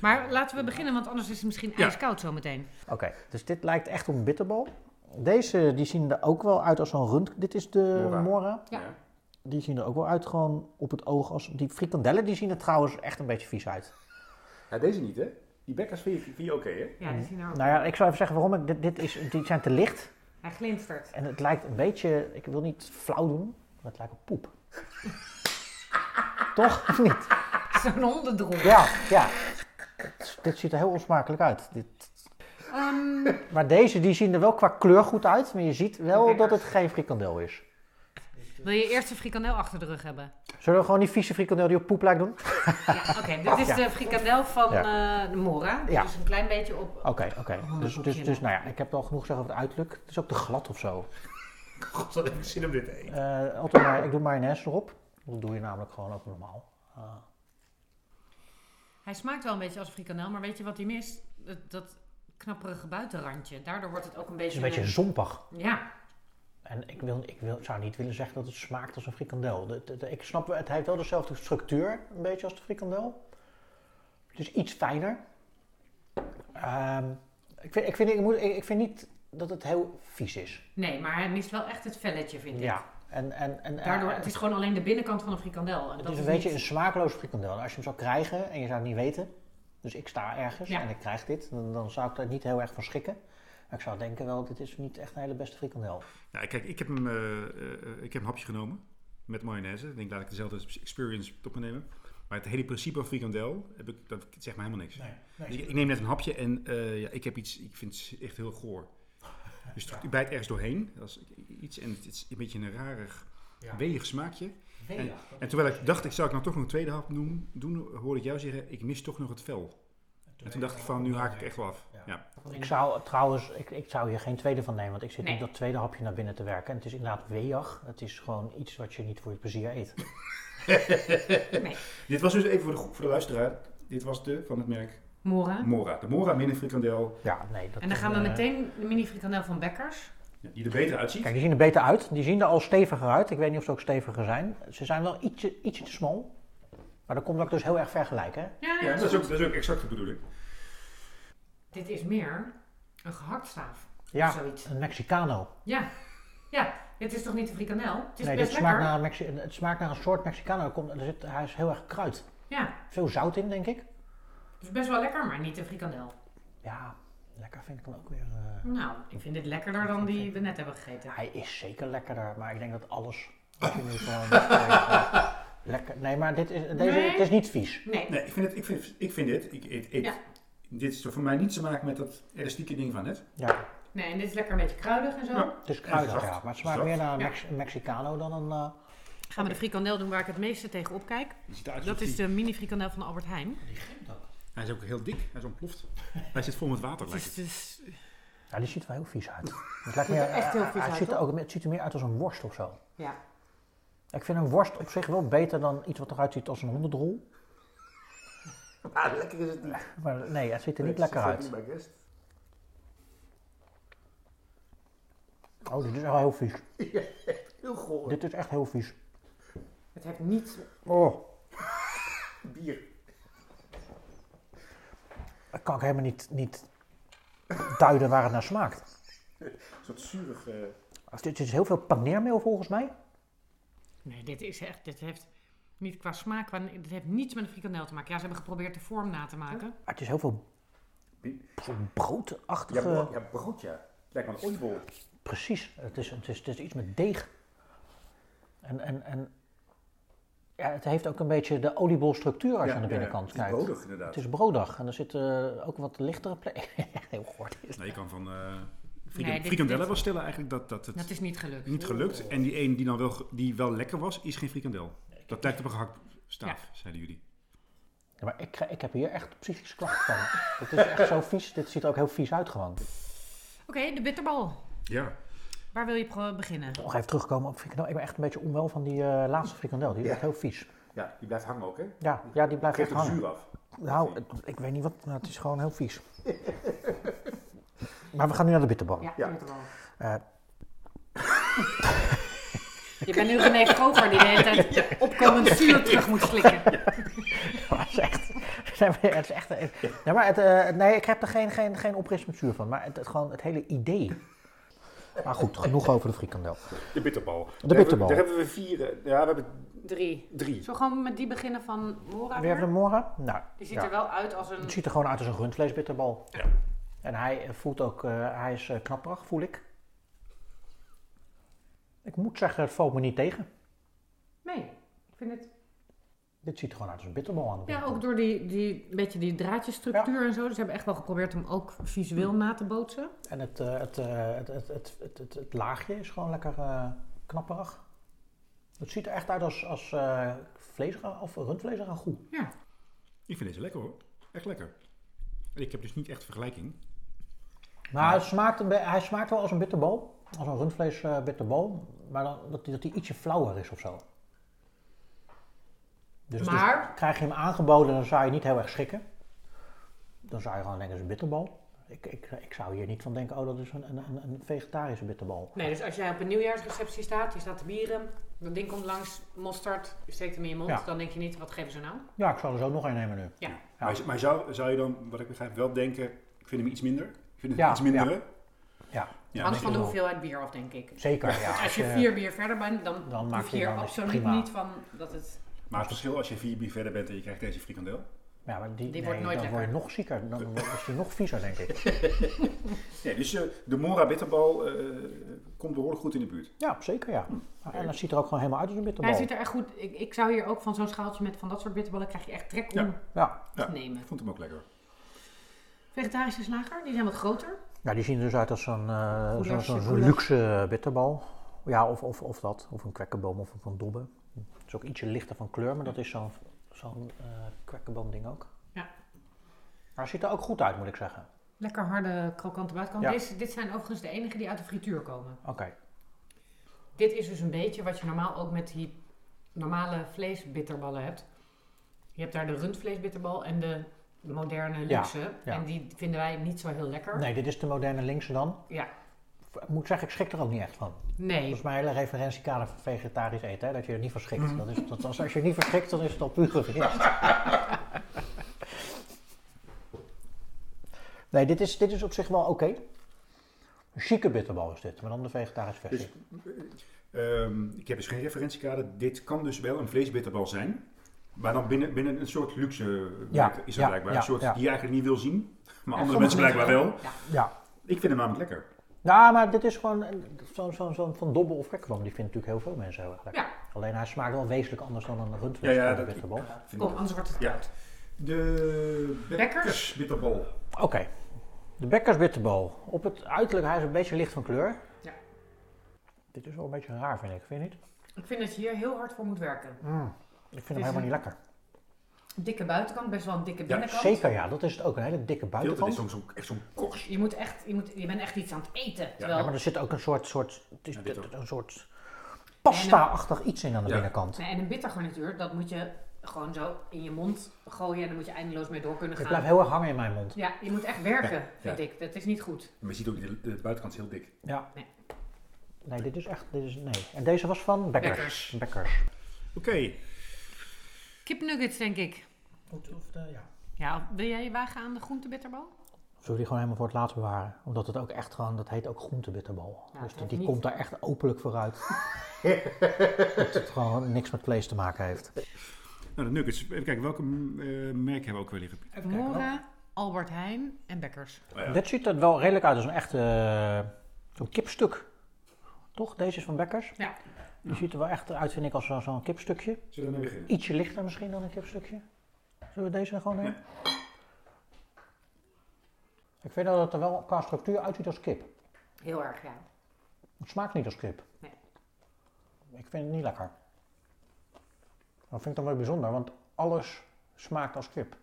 Maar laten we beginnen, want anders is het misschien Ja. ijskoud zometeen. Oké, dus dit lijkt echt op een bitterbal. Deze die zien er ook wel uit als zo'n rund. Dit is de Mora. mora. Ja. Die zien er ook wel uit gewoon op het oog. Als, die frikandellen die zien er trouwens echt een beetje vies uit. Ja, deze niet, hè? Die bekkers vind je, vind je oké, hè? Ja, die zien er ook. Nou ja, ik zou even zeggen waarom. Ik, dit, dit is, die zijn te licht. Hij glinstert. En het lijkt een beetje, ik wil niet flauw doen, maar het lijkt op poep. Toch? Of niet? Zo'n hondendrol. Ja, ja. Dit ziet er heel onsmakelijk uit. Dit. Ehm, Maar deze die zien er wel qua kleur goed uit. Maar je ziet wel dat het geen frikandel is. Wil je eerst een frikandel achter de rug hebben? Zullen we gewoon die vieze frikandel die op poep lijkt doen? Ja, oké. Dit is Ja. de frikandel van eh, de Mora. Ja. Dus een klein beetje op... Oké, oké. Dus, dus, dus nou ja, ik heb al genoeg gezegd over het uiterlijk. Het is ook te glad of zo. God, wat heb ik zin om dit te eten. Eh, altijd maar, ik doe mayonaise erop. Dat doe je namelijk gewoon ook normaal. Ah. Hij smaakt wel een beetje als frikandel, maar weet je wat hij mist? Dat, dat knapperige buitenrandje. Daardoor wordt het ook een het beetje... is een beetje zompig. Ja. En ik, wil, ik wil, zou niet willen zeggen dat het smaakt als een frikandel. De, de- de- ik snap, wel, het heeft wel dezelfde structuur, een beetje als de frikandel. Het is iets fijner. Ehm, ik, vind, ik, vind, ik, moet, ik, ik vind niet dat het heel vies is. Nee, maar hij mist wel echt het velletje, vind ik. Ja. En, en, en, Daardoor, het is gewoon alleen de binnenkant van een frikandel. En Het dat is een beetje niet- een smakeloos frikandel. Als je hem zou krijgen en je zou het niet weten, dus ik sta ergens Ja. en ik krijg dit, dan, dan zou ik daar niet heel erg van schrikken. Maar ik zou denken wel, dit is niet echt een hele beste frikandel. Ja, kijk, ik heb, hem, eh, eh, eh, ik heb een hapje genomen met mayonaise. Ik denk, laat ik dezelfde experience op me nemen. Maar het hele principe van frikandel, heb ik, dat zegt me helemaal niks. Ik, ik neem net een hapje en ja, ik heb iets, ik vind het echt heel goor. Dus ik bijt ergens doorheen, dat is iets, en het is een beetje een rarig, Ja. weeg smaakje. En, en terwijl ik dacht, ik zou ik nou toch nog een tweede hap doen, doen, hoorde ik jou zeggen, ik mis toch nog het vel. En toen dacht ik van, nu haak ik echt wel af. Ja. Ik zou trouwens, ik, ik zou hier geen tweede van nemen, want ik zit Nee. niet dat tweede hapje naar binnen te werken. En het is inderdaad weeg. Het is gewoon iets wat je niet voor je plezier eet. Nee. Dit was dus even voor de, voor de luisteraar, dit was de van het merk Mora. Mora. De Mora mini frikandel, Ja, nee. Dat, En dan gaan we eh, meteen de mini frikandel van Bekkers. ja, die er beter uitziet. Kijk, die zien er beter uit. Die zien er al steviger uit. Ik weet niet of ze ook steviger zijn. Ze zijn wel ietsje, ietsje te smal. Maar dat komt ook dus heel erg vergelijken. hè? Ja, Ja, dat is ook, dat is ook exact de bedoeling. Dit is meer een gehaktstaaf. Ja, Zoiets. een Mexicano. Ja. Ja, dit is toch niet een frikandel? Het is Nee, best dit smaakt lekker. naar, Mexi- het smaakt naar een soort Mexicano. Er komt, er zit, hij is heel erg kruid. Ja, Veel zout in, denk ik. het is best wel lekker, maar niet een frikandel. Ja, lekker vind ik dan ook weer. eh, Nou, ik vind dit lekkerder dan die we net hebben gegeten. Hij is zeker lekkerder, maar ik denk dat alles. wat je nu gewoon lekker. Nee, maar dit is, deze, Nee. het is niet vies. Nee. Nee, ik vind, het, ik vind, ik vind dit, ik, ik, ik- Ja. dit is voor mij niets te maken met dat elastieke ding van net. Ja, Nee, en dit is lekker een beetje kruidig en zo. Ja. het is kruidig, ja. Maar het smaakt meer naar een, Ja. Mex- een Mexicano dan een. eh, Gaan we de frikandel doen waar ik het meeste tegen opkijk. Die Dat is die- de mini frikandel van Albert Heijn. Hij is ook heel dik, hij is ontploft. Hij zit vol met water, Het lijkt is het. dus... ja, die ziet er wel heel vies uit. Het, lijkt Ziet er meer, echt heel eh, vies hij uit, ziet er ook, het ziet er meer uit als een worst of zo. Ja. Ik vind een worst op zich wel beter dan iets wat eruit ziet als een hondendrol. Ah, lekker is het niet. Maar nee, het ziet er niet lekker uit. Oh, dit is echt heel vies. Heel goor. Dit is echt heel vies. Het heeft niet... Oh, Bier. dat kan ik helemaal niet, niet duiden waar het naar smaakt. Een soort zuurig... Dit is heel veel paneermeel volgens mij. Nee, dit is echt... Dit heeft niet qua smaak... Qua, dit heeft niets met een frikandel te maken. Ja, ze hebben geprobeerd de vorm na te maken. Maar het is heel veel zo'n broodachtige... ja, bro- ja, brood, ja. Lijkt wel een oliebol. Precies, het is, het, is, het is iets met deeg. En, en, en ja, het heeft ook een beetje de oliebolstructuur als je aan de binnenkant het is kijkt. brodig, inderdaad. Het is brodig en er zitten ook wat lichtere plekken. heel is Nee, je kan van... Nee, dit- frikandellen dit- wel stellen eigenlijk dat, dat het Dat is niet gelukt. niet gelukt. En die een die dan wel, die wel lekker was, is geen frikandel. Dat lijkt op een gehakt staaf, zeiden jullie. Ja, maar ik, ik heb hier echt psychische klachten van. Het is echt zo vies. Dit ziet er ook heel vies uit gewoon. Oké, de bitterbal. Ja. Waar wil je beginnen? Nog even terugkomen op frikandel. Ik ben echt een beetje onwel van die eh, laatste frikandel. Die is Ja. echt heel vies. Ja, die blijft hangen ook, hè? Ja, ja die blijft echt Geeft hangen. zuur af. Nou, het- ik weet niet wat. nou, het is gewoon heel vies. maar we gaan nu naar de bitterbal. Ja, Ja. de bitterbal. Eh, Je bent nu René Vroger die de hele tijd opkomend zuur terug moet slikken. Het is echt. Nee, maar het is echt nee, maar het, eh, nee, ik heb er geen, geen, geen opris met zuur van. Maar het, het, gewoon het hele idee. Maar goed, genoeg over de frikandel. De bitterbal. De bitterbal. Daar hebben we vier. eh, Ja, we hebben Drie. drie. Zo gewoon met die beginnen van Mora Weer de weer? Mora? Nou, Die ziet ja. er wel uit als een... het ziet er gewoon uit als een rundvleesbitterbal. Ja. En hij eh, voelt ook, eh, hij is eh, knapperig, voel ik. Ik moet zeggen, het valt me niet tegen. Nee, ik vind het... Dit ziet er gewoon uit als een bitterbal aan de Ja, ook door die, die beetje die draadjesstructuur en zo. Dus ze hebben echt wel geprobeerd hem ook visueel na te bootsen. En het, eh, het, eh, het, het, het, het, het, het laagje is gewoon lekker eh, knapperig. Het ziet er echt uit als, als eh vlees of rundvlees ragout. Ja. Ik vind deze lekker hoor. Echt lekker. Ik heb dus niet echt vergelijking. Maar hij smaakt, een hij smaakt wel als een bitterbal. Als een rundvlees eh, bitterbal. Maar dan, dat, hij- dat hij ietsje flauwer is of zo. Dus, dus Maar- krijg je hem aangeboden, dan zou je niet heel erg schrikken. Dan zou je gewoon denken, het is een bitterbal. Ik, ik, ik zou hier niet van denken, oh dat is een, een, een- een vegetarische bitterbal. Nee, dus als jij op een nieuwjaarsreceptie staat, je staat te bieren, dat ding komt langs, mosterd, je steekt hem in je mond, Ja. dan denk je niet, wat geven ze nou? Ja, ik zal er zo nog een nemen nu. Ja. Ja. Maar, maar zou, zou je dan, wat ik begrijp, wel denken, ik vind hem iets minder? Ik vind het Ja, iets minder. ja. hè? Ja, Ja, Hangt van de hoeveelheid bier af, denk ik. zeker. Ja, Want als je vier bier verder bent, dan, Dan hoef maak je je hier is absoluut prima. niet van dat het... Maar het verschil als je vier bier verder bent en je krijgt deze frikandel. Ja, maar die, Die nee, wordt nooit dan word je lekker. nog zieker. Dan wordt- is die nog viezer, denk ik. Nee, dus eh, de Mora bitterbal eh, komt behoorlijk goed in de buurt. Ja, zeker ja. En dat ziet er ook gewoon helemaal uit als een Hij bitterbal. ziet er echt goed... Ik, ik zou hier ook van zo'n schaaltje met van dat soort bitterballen, krijg je echt trek om Ja. Ja. Ja. te nemen. Ik vond hem ook lekker. Vegetarische slager, die zijn wat groter. ja, die zien er dus uit als zo'n eh, luxe bitterbal. Ja, of, of, of dat. Of een kwekkenboom of een dobbe. Het is ook ietsje lichter van kleur, maar dat is zo'n zo'n eh kwekkenboom ding ook. Ja. Maar het ziet er ook goed uit, moet ik zeggen. Lekker harde, krokante buitenkant. Ja. Deze, dit zijn overigens de enige die uit de frituur komen. Oké. Dit is dus een beetje wat je normaal ook met die normale vleesbitterballen hebt. Je hebt daar de rundvleesbitterbal en de, de moderne Ja, ja. En die vinden wij niet zo heel lekker. Nee, dit is de moderne linkse dan. Ja. Ik moet zeggen, ik schrik er ook niet echt van. Dat Nee. is mijn hele referentiekader voor vegetarisch eten, hè? dat je er niet van schrikt. Mhm. Dat is, dat, als, als je er niet van schrikt, dan is het al puur geweest. nee, dit is, dit is op zich wel oké. Een chique bitterbal is dit, maar dan de vegetarische versie. Ehm, ik heb dus geen referentiekader. Dit kan dus wel een vleesbitterbal zijn. Maar dan binnen, binnen een soort luxe Ja, is dat ja, blijkbaar. ja, een soort ja. die je eigenlijk niet wil zien. Maar Ja, andere mensen blijkbaar wel. Ja. Ja. Ik vind hem namelijk lekker. ja, maar dit is gewoon zo'n zo, zo van dobbel of kwekkenboom. Die vinden natuurlijk heel veel mensen heel erg lekker. Ja. Alleen hij smaakt wel wezenlijk anders dan een Ja, rundvlees ja, dat, bitterbal. Kom, anders wordt het Ja. koud. De Bekkers? bitterbal. Oké, de Bekkers bitterbal. Op het uiterlijk, hij is een beetje licht van kleur. Ja. Dit is wel een beetje raar, vind ik. Vind je niet? Ik vind dat je hier heel hard voor moet werken. Mm, vind hem helemaal niet lekker. Dikke buitenkant, best wel een dikke binnenkant. Zeker, ja. Dat is het ook. Een hele dikke Filter is buitenkant. zo'n, zo'n, echt zo'n kors. Je, moet echt, je, moet, je bent echt iets aan het eten. Terwijl, Ja, maar er zit ook een soort, soort, het is Ja, dit dit- ook. een soort pasta-achtig iets in aan de Ja. binnenkant. Nee, en een bittergarnituur, dat moet je gewoon zo in je mond gooien en dan moet je eindeloos mee door kunnen Ik gaan. blijf heel erg hangen in mijn mond. Ja, je moet echt werken, Ja, vind ja. ik. Dat is niet goed. Maar je ziet ook, de, de buitenkant is heel dik. Ja. Nee. Nee, dit is echt, dit is, nee. En deze was van Bekkers. Bekkers. Bekkers. Oké. Kipnuggets, denk ik. Goed, of de, ja. Ja, wil jij je wagen aan de groentebitterbal? Zullen we die gewoon helemaal voor het laatst bewaren? Omdat het ook echt gewoon, dat heet ook groentebitterbal. Ja, dus die, komt daar echt openlijk vooruit. dat het gewoon niks met vlees te maken heeft. Nou, de nuggets. Even kijken, welke eh, merk hebben we ook weer liggen? Mora, Albert Heijn en Bekkers. Oh ja. Dit ziet er wel redelijk uit als een echte eh, zo'n kipstuk. Toch? Deze is van Bekkers. Ja. Die ziet er wel echt uit, vind ik, als zo- zo'n kipstukje. Zullen we ermee beginnen? Ietsje lichter misschien dan een kipstukje. Zullen we deze gewoon nemen? Ik vind dat het er wel qua structuur uitziet als kip. Heel erg, ja. Het smaakt niet als kip. Nee. Ik vind het niet lekker. Dat vind ik dan wel bijzonder, want alles smaakt als kip.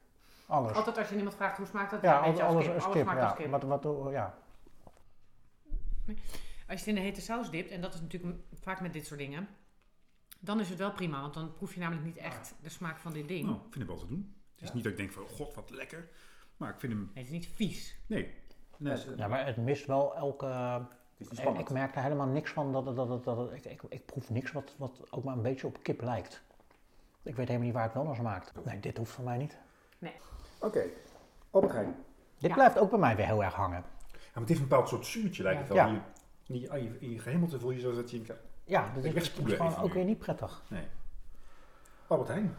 Alles. Altijd als je iemand vraagt hoe smaakt dat, ja, dan weet je alles, als alles kip. is Alles kip. smaakt Ja. als kip. Wat, wat, ja. Als je het in de hete saus dipt, en dat is natuurlijk vaak met dit soort dingen, dan is het wel prima, want dan proef je namelijk niet echt de smaak van dit ding. Nou, ik vind hem wel te doen. Het is niet dat ik denk van, god, wat lekker. Maar ik vind hem... Nee, het is niet vies. Nee. nee ja, maar het mist wel elke... is niet Ik, spannend. ik merk er helemaal niks van. Dat, dat, dat, het- ik, ik, ik proef niks wat, wat ook maar een beetje op kip lijkt. Ik weet helemaal niet waar het wel naar smaakt. Nee, dit hoeft van mij niet. Oké. Albert Heijn. Dit Ja. blijft ook bij mij weer heel erg hangen. Ja, maar het heeft een bepaald soort zuurtje, lijkt het wel. Ja. In, je, in, je, in je- in je gehemelte voel je zo dat je... Ja, Ik is, gewoon ook weer niet prettig. Nee. Albert Heijn.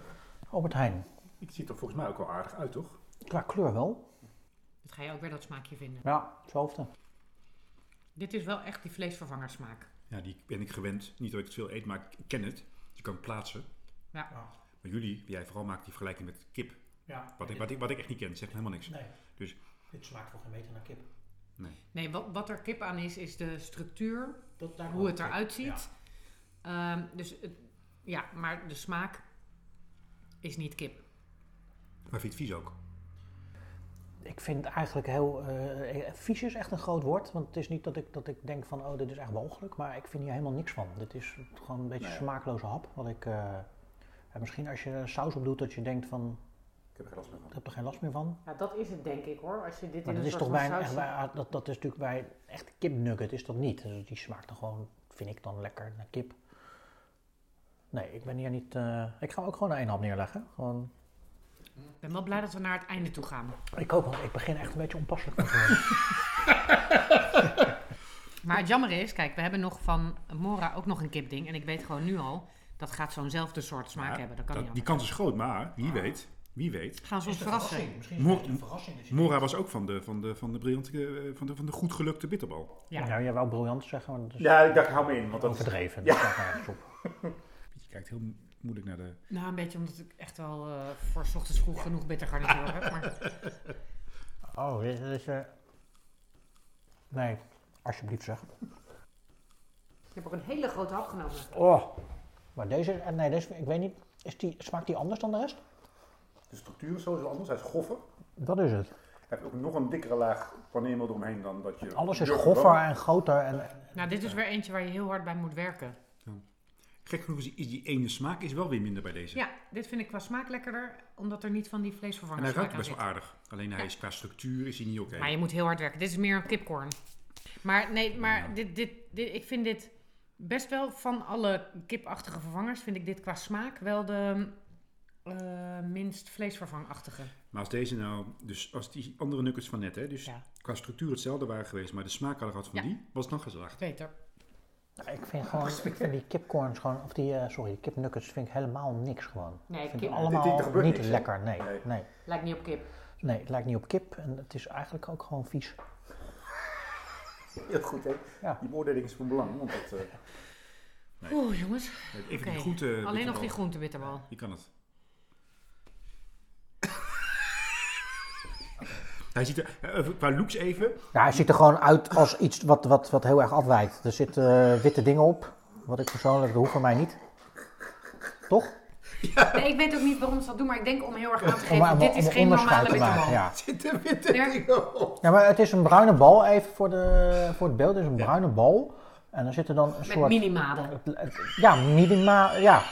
Albert Heijn. Ik ziet er volgens mij ook wel aardig uit, toch? Qua kleur wel. Dat ga je ook weer dat smaakje vinden. Ja, hetzelfde. Dit is wel echt die vleesvervangersmaak. Ja, die ben ik gewend. Niet dat ik het veel eet, maar ik ken het. Dus je kan het plaatsen. Ja. Maar jullie, jij vooral maakt die vergelijking met kip. Ja. Wat ik, wat ik, wat ik echt niet ken, zegt helemaal niks. Nee. Dus- Dit smaakt voor geen meter naar kip. Nee, wat, wat er kip aan is, is de structuur, Dat, daar hoe het eruit ziet. Ehm, dus het, ja, maar de smaak is niet kip. Maar vind je het vies ook? Ik vind het eigenlijk heel... eh vies is echt een groot woord. Want het is niet dat ik, dat ik denk van, oh, dit is echt walgelijk. Maar ik vind hier helemaal niks van. Dit is gewoon een beetje ja. smaakloze hap. Wat ik... eh, ja, misschien als je er saus op doet, dat je denkt van... Ik heb er geen last meer van. Ik heb er geen last meer van. Ja, dat is het denk ik hoor. Als je dit Maar in dat een is soort toch bij een, echt, bij- dat, dat is natuurlijk bij een echte kipnugget is dat niet. Dus die smaakt dan gewoon, vind ik dan lekker naar kip. Nee, ik ben hier niet... eh, ik ga ook gewoon één hap neerleggen. Gewoon, Ik ben wel blij dat we naar het einde toe gaan. ik ook, want ik begin echt een beetje onpasselijk te worden. Maar het jammer is, kijk, we hebben nog van Mora ook nog een kipding. En ik weet gewoon nu al, dat gaat zo'nzelfde soort smaak hebben. Dat kan dat- niet die kans is groot, maar wie weet, wie weet. Gaan ze ons verrassen. Misschien Mo- is het een verrassing. Mora was ook van de, van de, van de, briljante, eh, van de, van de goed gelukte bitterbal. Ja. Ja, jij wou briljant zeggen, maar dat is Ja, ik dacht, hou me in, want dat overdreven. Op. Je kijkt heel moeilijk naar de... Nou, een beetje omdat ik echt wel eh, voor 's ochtends vroeg genoeg bitter garnituur heb. Maar Oh, dit is... Nee, alsjeblieft zeg. ik heb ook een hele grote hap genomen. Oh, maar deze... eh, Nee, deze, ik weet niet... Is die, smaakt die anders dan de rest? De structuur is sowieso anders, hij is goffer. Dat is het. Hij heeft ook nog een dikkere laag paneermeel eromheen dan dat je... Alles is goffer en groter en... Nou, dit is weer eentje waar je heel hard bij moet werken. Gek genoeg is die, is die ene smaak is wel weer minder bij deze. Ja, dit vind ik qua smaak lekkerder, omdat er niet van die en vleesvervangers hij ruikt best wel aardig. Alleen hij is qua structuur is hij niet oké. Maar je moet heel hard werken. Dit is meer een kipcorn. Maar nee, maar Ja. dit, dit, dit, ik vind dit best wel van alle kipachtige vervangers, vind ik dit qua smaak wel de eh, minst vleesvervangachtige. Maar als deze nou, dus als die andere nuggets van net, hè, dus Ja. qua structuur hetzelfde waren geweest, maar de smaak hadden gehad van Ja. die, was het nog geslaagd. Beter. Ik vind gewoon, ik vind die kipcorns gewoon, of die, eh, sorry, die kipnuggets vind ik helemaal niks gewoon. Nee, Ik vind kip allemaal Dit- dit gebeurt niet niks, lekker, nee, Nee. nee. lijkt niet op kip. Nee, het lijkt niet op kip en het is eigenlijk ook gewoon vies. Heel goed, hè? Ja. Die beoordeling is van belang, want dat... eh, Nee. Oeh, jongens. even die groente... Alleen nog bitterbal. die groentebitterbal. Je kan het. Hij ziet er, eh, qua looks even, Ja, hij ziet er gewoon uit als iets wat, wat, wat heel erg afwijkt. Er zitten eh, witte dingen op, wat ik persoonlijk, dat hoeft van mij niet. Toch? Nee, ik weet ook niet waarom ze dat doen, maar ik denk om heel erg aan te geven, om- dit om is een geen normale te maken, bitterbal. ja. zitten witte Ja. dingen op. ja, maar het is een bruine bal, even voor, de, voor het beeld. Het is een bruine bal. En er zitten dan een Met soort... minimaden. Ja, minima, ja.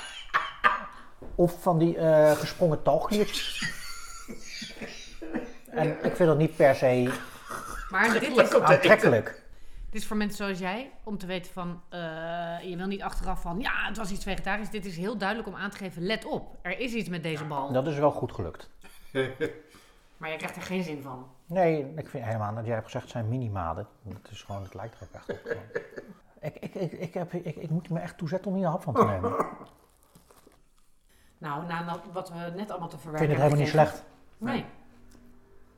Of van die eh, gesprongen talgliertjes. En ik vind dat niet per se Maar dit is, aantrekkelijk. dit is voor mensen zoals jij, om te weten van, eh, je wil niet achteraf van, ja, het was iets vegetarisch. Dit is heel duidelijk om aan te geven, let op, er is iets met deze bal. Dat is wel goed gelukt. Maar je krijgt er geen zin van. Nee, ik vind helemaal dat jij hebt gezegd het zijn minimaden. Het is gewoon, het lijkt er ook echt op. Ik, ik, ik, ik, heb, ik, ik moet me echt toezetten om hier een hap van te nemen. Ik Nou, na na- wat we net allemaal te verwerken vind het helemaal niet slecht. Nee.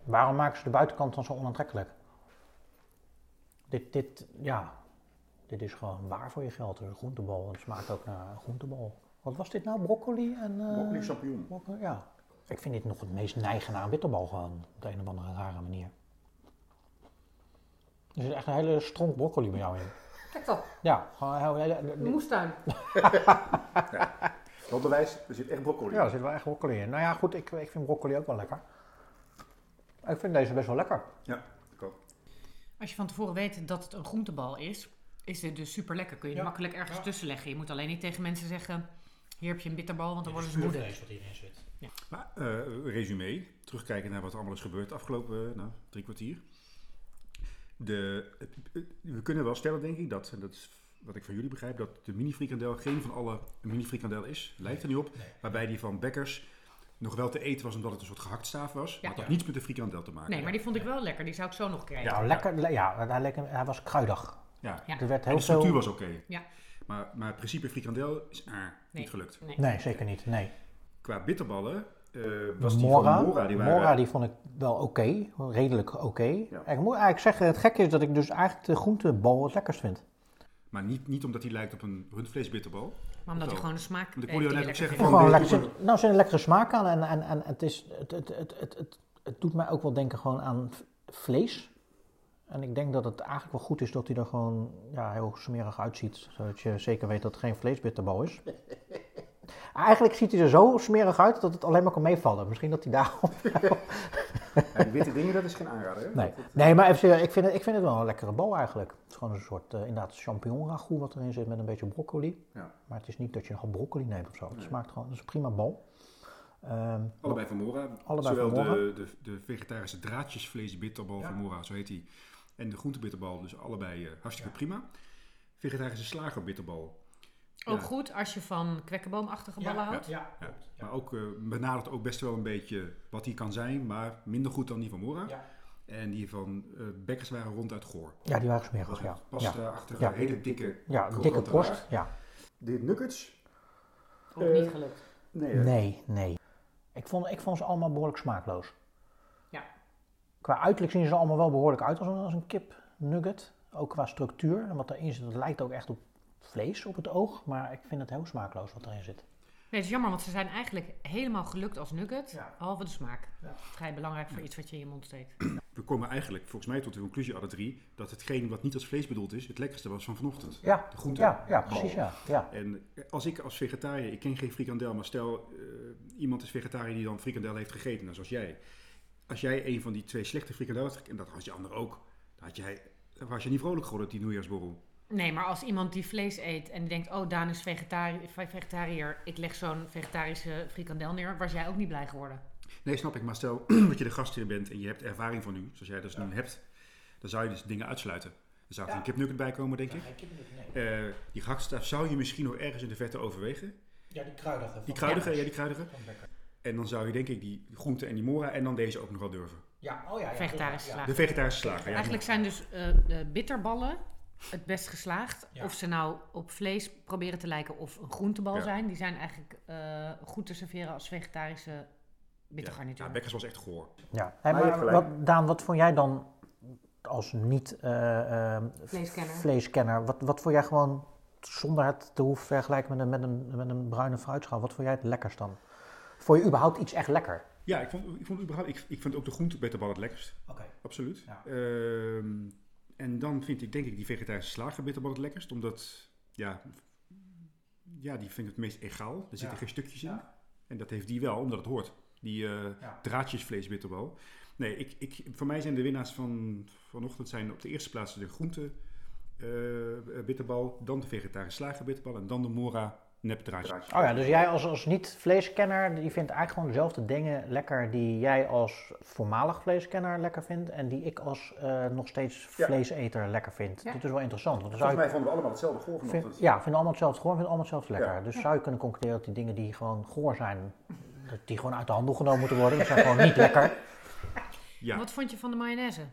Waarom maken ze de buitenkant dan zo onaantrekkelijk? Dit, dit, ja, dit is gewoon waar voor je geld. Een groentebal. Het smaakt ook naar een groentebal. Wat was dit nou? Broccoli en... eh, Broccoli champignon. broccoli, ja. Ik vind dit nog het meest neigen naar een bitterbal gewoon. Op de een of andere rare manier. Er zit echt een hele stronk broccoli bij jou in. Kijk dat, Ja, gewoon een hele... een moestuin. Dat bewijs, er zit echt broccoli. Ja, er zit wel echt broccoli in. Nou ja, goed, ik, ik vind broccoli ook wel lekker. Ik vind deze best wel lekker. Ja, ik ook. Als je van tevoren weet dat het een groentebal is, is dit dus super lekker. Kun je Ja. makkelijk ergens tussen leggen. Je moet alleen niet tegen mensen zeggen, hier heb je een bitterbal, want dan worden ze moe. wat hierin zit. Maar, eh, resume, terugkijken naar wat er allemaal is gebeurd de afgelopen eh, nou, drie kwartier. De, het- we kunnen wel stellen, denk ik, dat, en dat is wat ik van jullie begrijp, dat de mini frikandel geen van alle een mini frikandel is. Lijkt er niet op. Waarbij die van Bekkers nog wel te eten was omdat het een soort gehaktstaaf was. Ja. Maar het had niets met de frikandel te maken. Nee, maar die vond ik wel lekker. Die zou ik zo nog krijgen. Nou, lekker, le- ja, hij, lekker, hij was kruidig. Ja. Ja. Er werd En de structuur veel... was oké. Ja. Maar, maar het principe frikandel is ah, Nee. niet gelukt. Nee. Nee, zeker niet. Nee. Qua bitterballen eh, was die Mora, van Mora, die waren... Mora die vond ik wel oké. redelijk oké. Ik moet eigenlijk zeggen, het gekke is dat ik dus eigenlijk de groentebal het lekkerst vind. Maar niet, niet omdat hij lijkt op een rundvleesbitterbal. Maar omdat hij gewoon de smaak ik heeft hoorde jou je net ook vindt. Van Gewoon lekker, nou, er zit een lekkere smaak aan en, en, en het, is, het, het, het, het, het, het doet mij ook wel denken gewoon aan vlees. En ik denk dat het eigenlijk wel goed is dat hij er gewoon ja, heel smerig uitziet. Zodat je zeker weet dat het geen vleesbitterbal is. Eigenlijk ziet hij er zo smerig uit dat het alleen maar kan meevallen. Misschien dat hij daarom... Witte dingen, dat is geen aanrader. Hè? Nee, nee maar even, ik, vind het, ik vind het wel een lekkere bal eigenlijk. Het is gewoon een soort, eh, inderdaad, champignon ragout wat erin zit met een beetje broccoli. Ja. Maar het is niet dat je een hap broccoli neemt of zo. Het smaakt gewoon, het is een prima bal. Ehm, Allebei van Mora. Allebei Zowel van Mora. De, de, de vegetarische draadjesvleesbitterbal Ja. van Mora, zo heet die. En de groentebitterbal, dus allebei eh, hartstikke prima. Vegetarische slagerbitterbal. Ook Ja. goed als je van kwekkenboomachtige Ja, ballen houdt. Ja, Ja. Maar ook eh, benadert ook best wel een beetje wat die kan zijn, maar minder goed dan die van Mora. Ja. En die van eh Bekkers waren ronduit goor. Ja, die waren smerig, ja. Ja, pasta-achtige, Ja. hele dikke... ja krokante dikke korst. Ja. De nuggets? Ook Eh, niet gelukt. Nee. Nee, nee. Ik vond, ik vond ze allemaal behoorlijk smaakloos. Ja. Qua uiterlijk zien ze allemaal wel behoorlijk uit als een, als een kip nugget. Ook qua structuur. En wat erin zit, dat lijkt ook echt op vlees op het oog. Maar ik vind het heel smaakloos wat erin zit. Nee, het is jammer, want ze zijn eigenlijk helemaal gelukt als nugget. Ja. Behalve de smaak. Ja. Dat is vrij belangrijk voor iets wat je in je mond steekt. We komen eigenlijk volgens mij tot de conclusie alle drie dat hetgeen wat niet als vlees bedoeld is, het lekkerste was van vanochtend. Ja, De groente. ja, ja precies. Ja. Ja. En als ik als vegetariër, ik ken geen frikandel, maar stel eh, iemand is vegetariër die dan frikandel heeft gegeten, nou, zoals jij. Als jij een van die twee slechte frikandellen had gegeten, en dat had je ander ook, dan, had jij, dan was je niet vrolijk geworden op die nieuwjaarsborrel. Nee, maar als iemand die vlees eet en die denkt... Oh, Daan is vegetari vegetariër. Ik leg zo'n vegetarische frikandel neer. Was jij ook niet blij geworden? Nee, snap ik, maar stel dat je de gastheer bent en je hebt ervaring van nu, zoals jij dus nu hebt, dan zou je dus dingen uitsluiten. Er zou Ja. een kipnugget bij komen, denk ik. Eh, die gehaktstaaf zou je misschien nog ergens in de vette overwegen. Ja, die kruidige. Die kruidige, ja, die kruidige. En dan zou je denk ik die groente en die mora en dan deze ook nog wel durven. Ja, oh ja. ja Vegetarische ja. De vegetarische slager, ja. Eigenlijk zijn dus eh, bitterballen het best geslaagd. Ja. Of ze nou op vlees proberen te lijken of een groentebal Ja. zijn. Die zijn eigenlijk eh, goed te serveren als vegetarische bittergarnituur. Ja, Bekkers was echt goor. Ja. Hey, Maar gelijk. wat, Daan, wat vond jij dan als niet eh, eh, Vleeskenner. vleeskenner? Wat, wat vond jij gewoon, zonder het te hoeven vergelijken met een, met een, met een bruine fruitschaal, wat vond jij het lekkerst dan? Vond je überhaupt iets echt lekker? Ja, ik vond, ik vond überhaupt, ik, ik vind ook de groentebitterbal het lekkerst. Oké. Absoluut. Ja. Ehm, en dan vind ik denk ik die vegetarische slagerbitterbal het lekkerst, omdat, ja, ja, die vind ik het meest egaal. Er zitten Ja. geen stukjes in. Ja. En dat heeft die wel, omdat het hoort. Die eh Ja. draadjesvleesbitterbal. Nee, ik, ik, voor mij zijn de winnaars van vanochtend zijn op de eerste plaats de groente eh, bitterbal, dan de vegetarische slagerbitterbal en dan de mora nepdraadje. Oh ja, dus jij als, als niet-vleeskenner, die vindt eigenlijk gewoon dezelfde dingen lekker die jij als voormalig vleeskenner lekker vindt en die ik als eh, nog steeds Ja. vleeseter lekker vind. Ja. Dit is wel interessant. Want dan zou je, vonden we allemaal hetzelfde goor vind, ja, vinden allemaal hetzelfde gewoon, vinden allemaal hetzelfde lekker. Ja. Dus zou je kunnen concluderen dat die dingen die gewoon goor zijn, dat die gewoon uit de handel genomen moeten worden. Die zijn gewoon niet lekker. Ja, Wat vond je van de mayonaise? Daar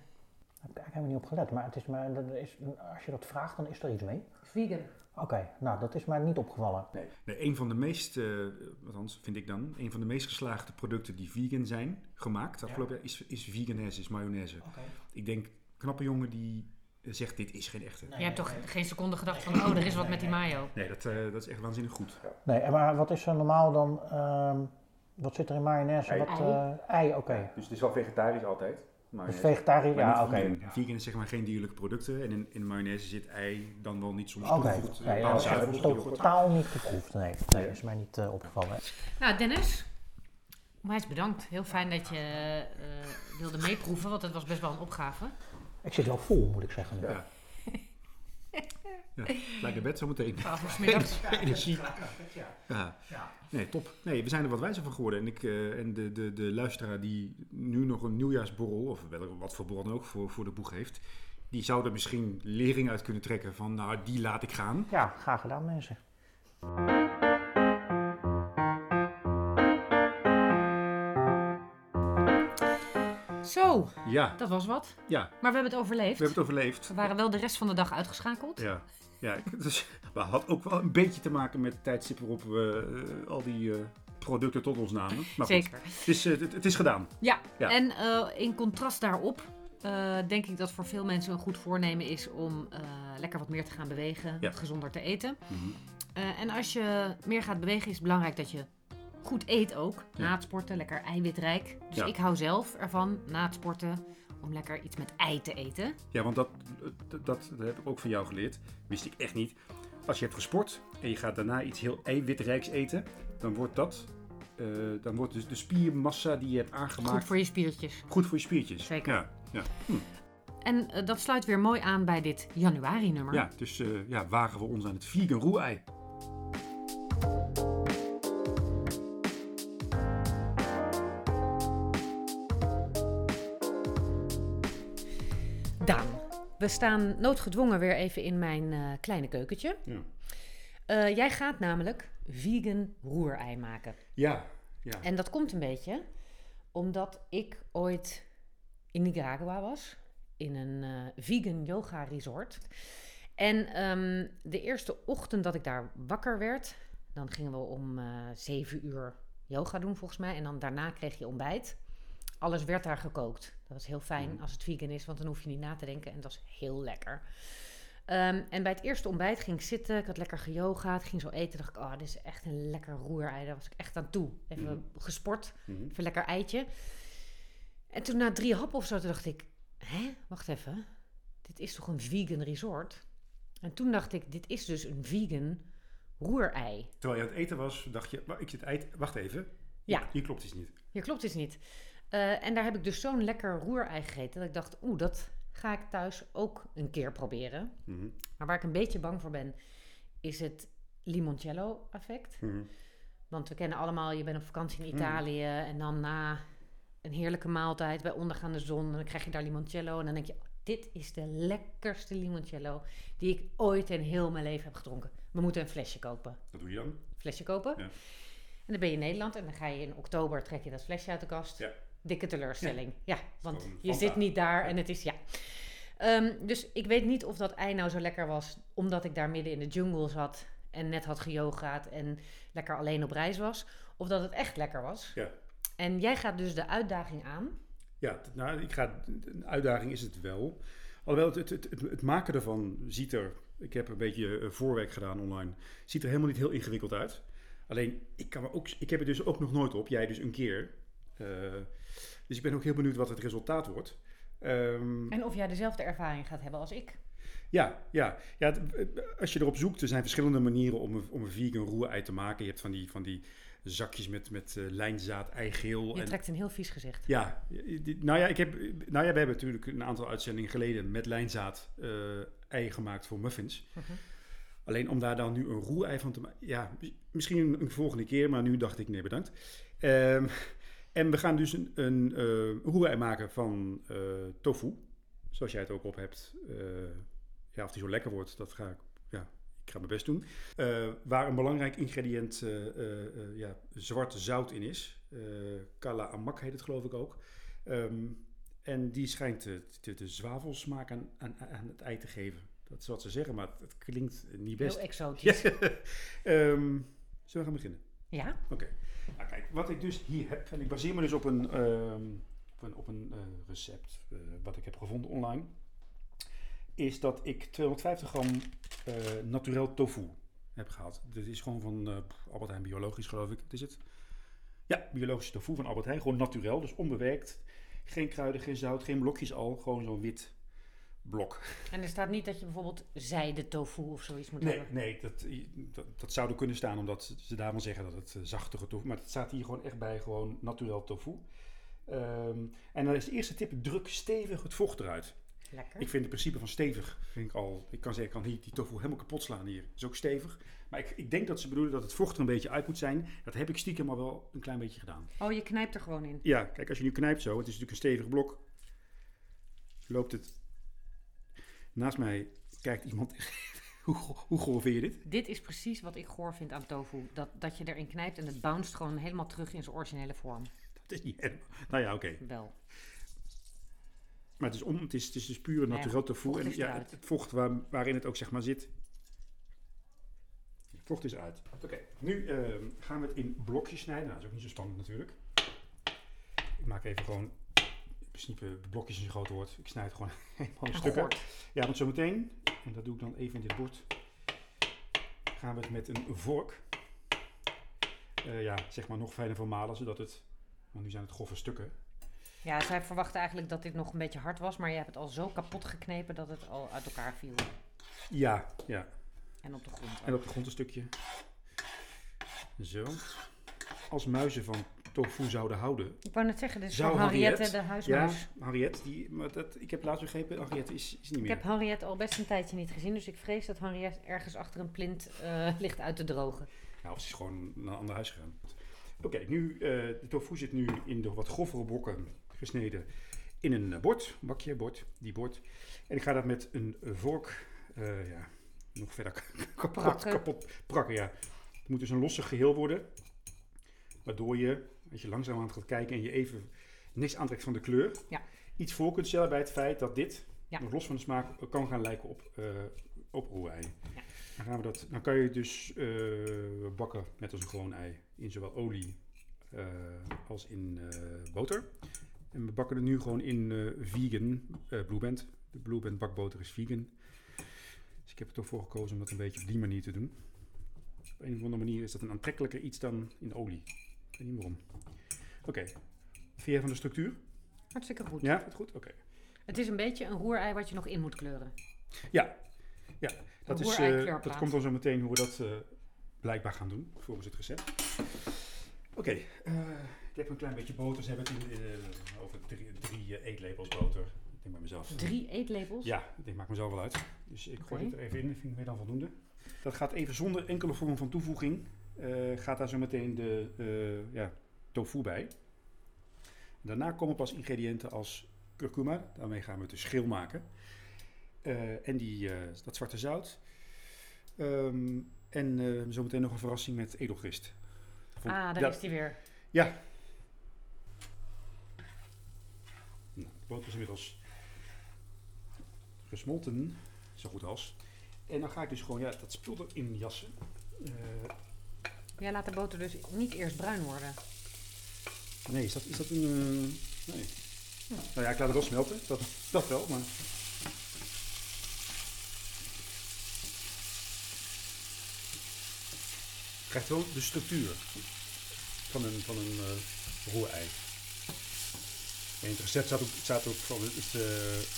heb ik eigenlijk helemaal niet op gelet, maar, het is maar dat is, als je dat vraagt, dan is er iets mee. Vegan. Oké, nou dat is mij niet opgevallen. Nee, een van de meest, eh althans vind ik dan, een van de meest geslaagde producten die vegan zijn gemaakt afgelopen jaar is, is veganese, is mayonaise. Ik denk, knappe jongen die zegt dit is geen echte. Je hebt toch geen seconde gedacht van, oh, er is wat met die mayo. Nee, dat, eh, dat is echt waanzinnig goed. Nee, en maar wat is er normaal dan? ehm, wat zit er in mayonaise? Ei. Wat, eh, ei, oké. Dus het is wel vegetarisch altijd. Dus vegetarisch, ja, oké. Vegan. vegan is zeg maar geen dierlijke producten en in, in mayonaise zit ei dan wel niet soms Oké, toegevoegd. nee, eh, ja, dat is totaal niet geproefd. Nee, nee, is mij niet eh, opgevallen. Nou, Dennis. Onwijs bedankt. Heel fijn dat je eh, wilde meeproeven, want het was best wel een opgave. Ik zit wel vol, moet ik zeggen. nu. Ja. Ja, lijkt de bed zometeen. Vanaf middags. Energie. Ja. Nee, top. Nee, we zijn er wat wijzer van geworden. En, ik, eh, en de, de, de luisteraar die nu nog een nieuwjaarsborrel, of wel, wat voor borrel dan ook, voor, voor de boeg heeft, die zou er misschien lering uit kunnen trekken van, nou, die laat ik gaan. Ja, graag gedaan mensen. Zo, Ja, dat was wat. ja, Maar we hebben het overleefd. we hebben het overleefd. We waren wel de rest van de dag uitgeschakeld. Ja, ja dus, maar had ook wel een beetje te maken met het tijdstip waarop we eh, al die eh, producten tot ons namen. Maar goed, Zeker. het, is, eh, het, het is gedaan. Ja, Ja. en in contrast daarop denk ik dat voor veel mensen een goed voornemen is om lekker wat meer te gaan bewegen, Ja. gezonder te eten. Mhm. En als je meer gaat bewegen, is het belangrijk dat je goed eet ook. Na het sporten, lekker eiwitrijk. Dus ik hou zelf ervan, na het sporten, om lekker iets met ei te eten. Ja, want dat, dat, dat, heb ik ook van jou geleerd. Wist ik echt niet. Als je hebt gesport en je gaat daarna iets heel eiwitrijks eten, dan wordt dat, eh, dan wordt dus de spiermassa die je hebt aangemaakt Goed voor je spiertjes. goed voor je spiertjes. Zeker. Ja, ja. En eh, dat sluit weer mooi aan bij dit januari-nummer. ja dus eh, ja, wagen we ons aan het vegan roerei. Staan noodgedwongen weer even in mijn eh, kleine keukentje. Ja. Eh, jij gaat namelijk vegan roerei maken. Ja, ja. En dat komt een beetje omdat ik ooit in Nicaragua was, in een eh, vegan yoga resort. En ehm, de eerste ochtend dat ik daar wakker werd, dan gingen we om zeven uur yoga doen volgens mij. En dan daarna kreeg je ontbijt. Alles werd daar gekookt. Dat was heel fijn Mhm. als het vegan is, want dan hoef je niet na te denken. En dat was heel lekker. Ehm, en bij het eerste ontbijt ging ik zitten. Ik had lekker geyogaat. Ging zo eten. dacht ik, oh, dit is echt een lekker roerei. Daar was ik echt aan toe. Even Mhm. gesport. Mhm. Even lekker eitje. En toen na drie happen of zo, toen dacht ik... Hé, wacht even. Dit is toch een vegan resort? En toen dacht ik, dit is dus een vegan roerei. Terwijl je aan het eten was, dacht je, "Maar ik zit eit, wacht even. Ja. Hier klopt iets niet. Hier klopt dus niet. Eh, en daar heb ik dus zo'n lekker roerei gegeten... dat ik dacht, oeh, dat ga ik thuis ook een keer proberen. Mhm. Maar waar ik een beetje bang voor ben, is het limoncello effect. Mhm. Want we kennen allemaal, je bent op vakantie in Mm. Italië en dan na een heerlijke maaltijd bij ondergaande zon, en dan krijg je daar limoncello en dan denk je, dit is de lekkerste limoncello die ik ooit in heel mijn leven heb gedronken. We moeten een flesje kopen. Wat doe je dan? Flesje kopen. Ja. En dan ben je in Nederland en dan ga je in oktober, trek je dat flesje uit de kast. Ja. Dikke teleurstelling. Ja, want je zit niet daar en het is, ja. Ehm, dus ik weet niet of dat ei nou zo lekker was, omdat ik daar midden in de jungle zat en net had geyogaat en lekker alleen op reis was. Of dat het echt lekker was. Ja. En jij gaat dus de uitdaging aan. Ja, nou, ik ga, een uitdaging is het wel. Alhoewel, het, het, het, het maken ervan ziet er... Ik heb een beetje eh, voorwerk gedaan online. Ziet er helemaal niet heel ingewikkeld uit. Alleen, ik, kan me ook, ik heb het dus ook nog nooit op. Jij dus een keer. Eh, dus ik ben ook heel benieuwd wat het resultaat wordt. Ehm, En of jij dezelfde ervaring gaat hebben als ik. Ja, ja. ja als je erop zoekt, er zijn verschillende manieren om een, om een vegan roerei te maken. Je hebt van die, van die zakjes met, met eh, lijnzaad, eigeel. Je en, trekt een heel vies gezicht. ja, die- nou ja, ik heb, nou ja, we hebben natuurlijk een aantal uitzendingen geleden met lijnzaad eh ei gemaakt voor muffins. Mhm. Alleen om daar dan nu een roerei van te maken, ja, misschien een, een volgende keer, maar nu dacht ik nee bedankt. Ehm, en we gaan dus een, een roerei maken van eh, tofu, zoals jij het ook op hebt. Eh, ja, of die zo lekker wordt, dat ga ik, ja, ik ga mijn best doen. Waar een belangrijk ingrediënt ja, zwarte zout in is. Kala amak heet het geloof ik ook. Ehm, en die schijnt de, de, de zwavelsmaak aan, aan, aan het ei te geven. Dat is wat ze zeggen, maar het klinkt niet best. Heel exotisch. Ja. Ehm, zullen we gaan beginnen? Ja? Nou, kijk, wat ik dus hier heb, en ik baseer me dus op een, ehm, op een, op een eh, recept eh, wat ik heb gevonden online, is dat ik 250 gram eh naturel tofu heb gehaald. Dit is gewoon van Albert Heijn biologisch, geloof ik. Is het? Ja, biologische tofu van Albert Heijn, gewoon naturel, dus onbewerkt. Geen kruiden, geen zout, geen blokjes al, gewoon zo'n wit blok. En er staat niet dat je bijvoorbeeld zijde tofu of zoiets moet Nee, hebben. nee dat, dat, dat zou er kunnen staan omdat ze daarvan zeggen dat het eh, zachtere tofu Maar het staat hier gewoon echt bij, gewoon naturel tofu. Ehm, en dan is de eerste tip, druk stevig het vocht eruit. Lekker. Ik vind het principe van stevig, vind ik al, ik kan zeggen, ik kan hier die tofu helemaal kapot slaan hier. is ook stevig. Maar ik, ik denk dat ze bedoelen dat het vocht er een beetje uit moet zijn. Dat heb ik stiekem al wel een klein beetje gedaan. Oh, je knijpt er gewoon in. Ja, kijk, als je nu knijpt zo, het is natuurlijk een stevig blok. Loopt het. Naast mij kijkt iemand. hoe, hoe goor vind je dit? Dit is precies wat ik goor vind aan tofu. Dat, dat je erin knijpt en het bounced gewoon helemaal terug in zijn originele vorm. Dat is niet helemaal. Nou ja, oké. Wel. Maar het is, om, het is, het is dus puur ja, naturel tofu. En ja, het vocht waar, waarin het ook zeg maar zit. Het vocht is uit. Oké, nu ehm, gaan we het in blokjes snijden. Nou, dat is ook niet zo spannend natuurlijk. Ik maak even gewoon. In principe blokjes een groot woord. Ik snijd het gewoon helemaal in stukken. Ja, want zometeen, en dat doe ik dan even in dit bord, gaan we het met een vork, eh, ja, zeg maar nog fijner vermalen, zodat het, want nu zijn het grove stukken. Ja, zij verwachten eigenlijk dat dit nog een beetje hard was, maar je hebt het al zo kapot geknepen dat het al uit elkaar viel. Ja, ja, En op de grond. en op de grond een stukje. Zo. Als muizen van tofu zouden houden. Ik wou net zeggen, dit is Zou van Henriette, Henriette- de huismuis. Ja, Henriette, die, maar dat, ik heb laatst begrepen, Henriette is, is niet Ik meer. heb Henriette al best een tijdje niet gezien, dus ik vrees dat Henriette ergens achter een plint eh, ligt uit te drogen. Nou, of ze is gewoon naar een ander huis gegaan. Oké, nu, eh, de tofu zit nu in de wat grovere brokken gesneden in een eh, bord, bakje, bord, die bord. En ik ga dat met een vork, ja, nog verder kapot, Prakken. kapot prakken. Ja. Het moet dus een losse geheel worden, waardoor je, als je langzaam aan gaat kijken en je even niks aantrekt van de kleur, Ja. iets voor kunt stellen bij het feit dat dit, Ja. nog los van de smaak, kan gaan lijken op, eh op roerei. Ja. Dan, gaan we dat, dan kan je het dus eh, bakken net als een gewoon ei, in zowel olie eh, als in boter. En we bakken het nu gewoon in vegan Blue Band. De Blue Band bakboter is vegan. Dus ik heb er toch voor gekozen om dat een beetje op die manier te doen. Op een of andere manier is dat een aantrekkelijker iets dan in olie. Ik weet niet waarom. Oké. Vind jij van de structuur? Hartstikke goed. Ja, het goed? Oké. Het is een beetje een roerei wat je nog in moet kleuren. Ja, ja dat, is, kleurplaat. dat komt dan zo meteen hoe we dat eh, blijkbaar gaan doen, volgens het recept. Oké, eh, ik heb een klein beetje boter. Ze hebben het in, over drie, drie eetlepels boter. Ik denk bij mezelf. Drie eetlepels. Ja, ik maakt mezelf wel uit. Dus ik gooi dit er even in, dat vind ik meer dan voldoende. Dat gaat even zonder enkele vorm van toevoeging. Eh, gaat daar zo meteen de eh, ja, tofu bij. Daarna komen pas ingrediënten als kurkuma. Daarmee gaan we het dus schil maken. Eh, en die, dat zwarte zout. Ehm, en eh zometeen nog een verrassing met edelgist. Vond- Ah, daar is die weer. ja. Nou, de boter is inmiddels gesmolten, zo goed als. En dan ga ik dus gewoon ja, dat spul erin jassen. Jij laat de boter dus niet eerst bruin worden. nee, is dat, is dat een... eh, nee. Nou ja, ik laat het wel smelten, dat, dat wel, maar... Krijgt wel de structuur van een, van een eh roerei. In het recept staat ook, staat ook van het, eh,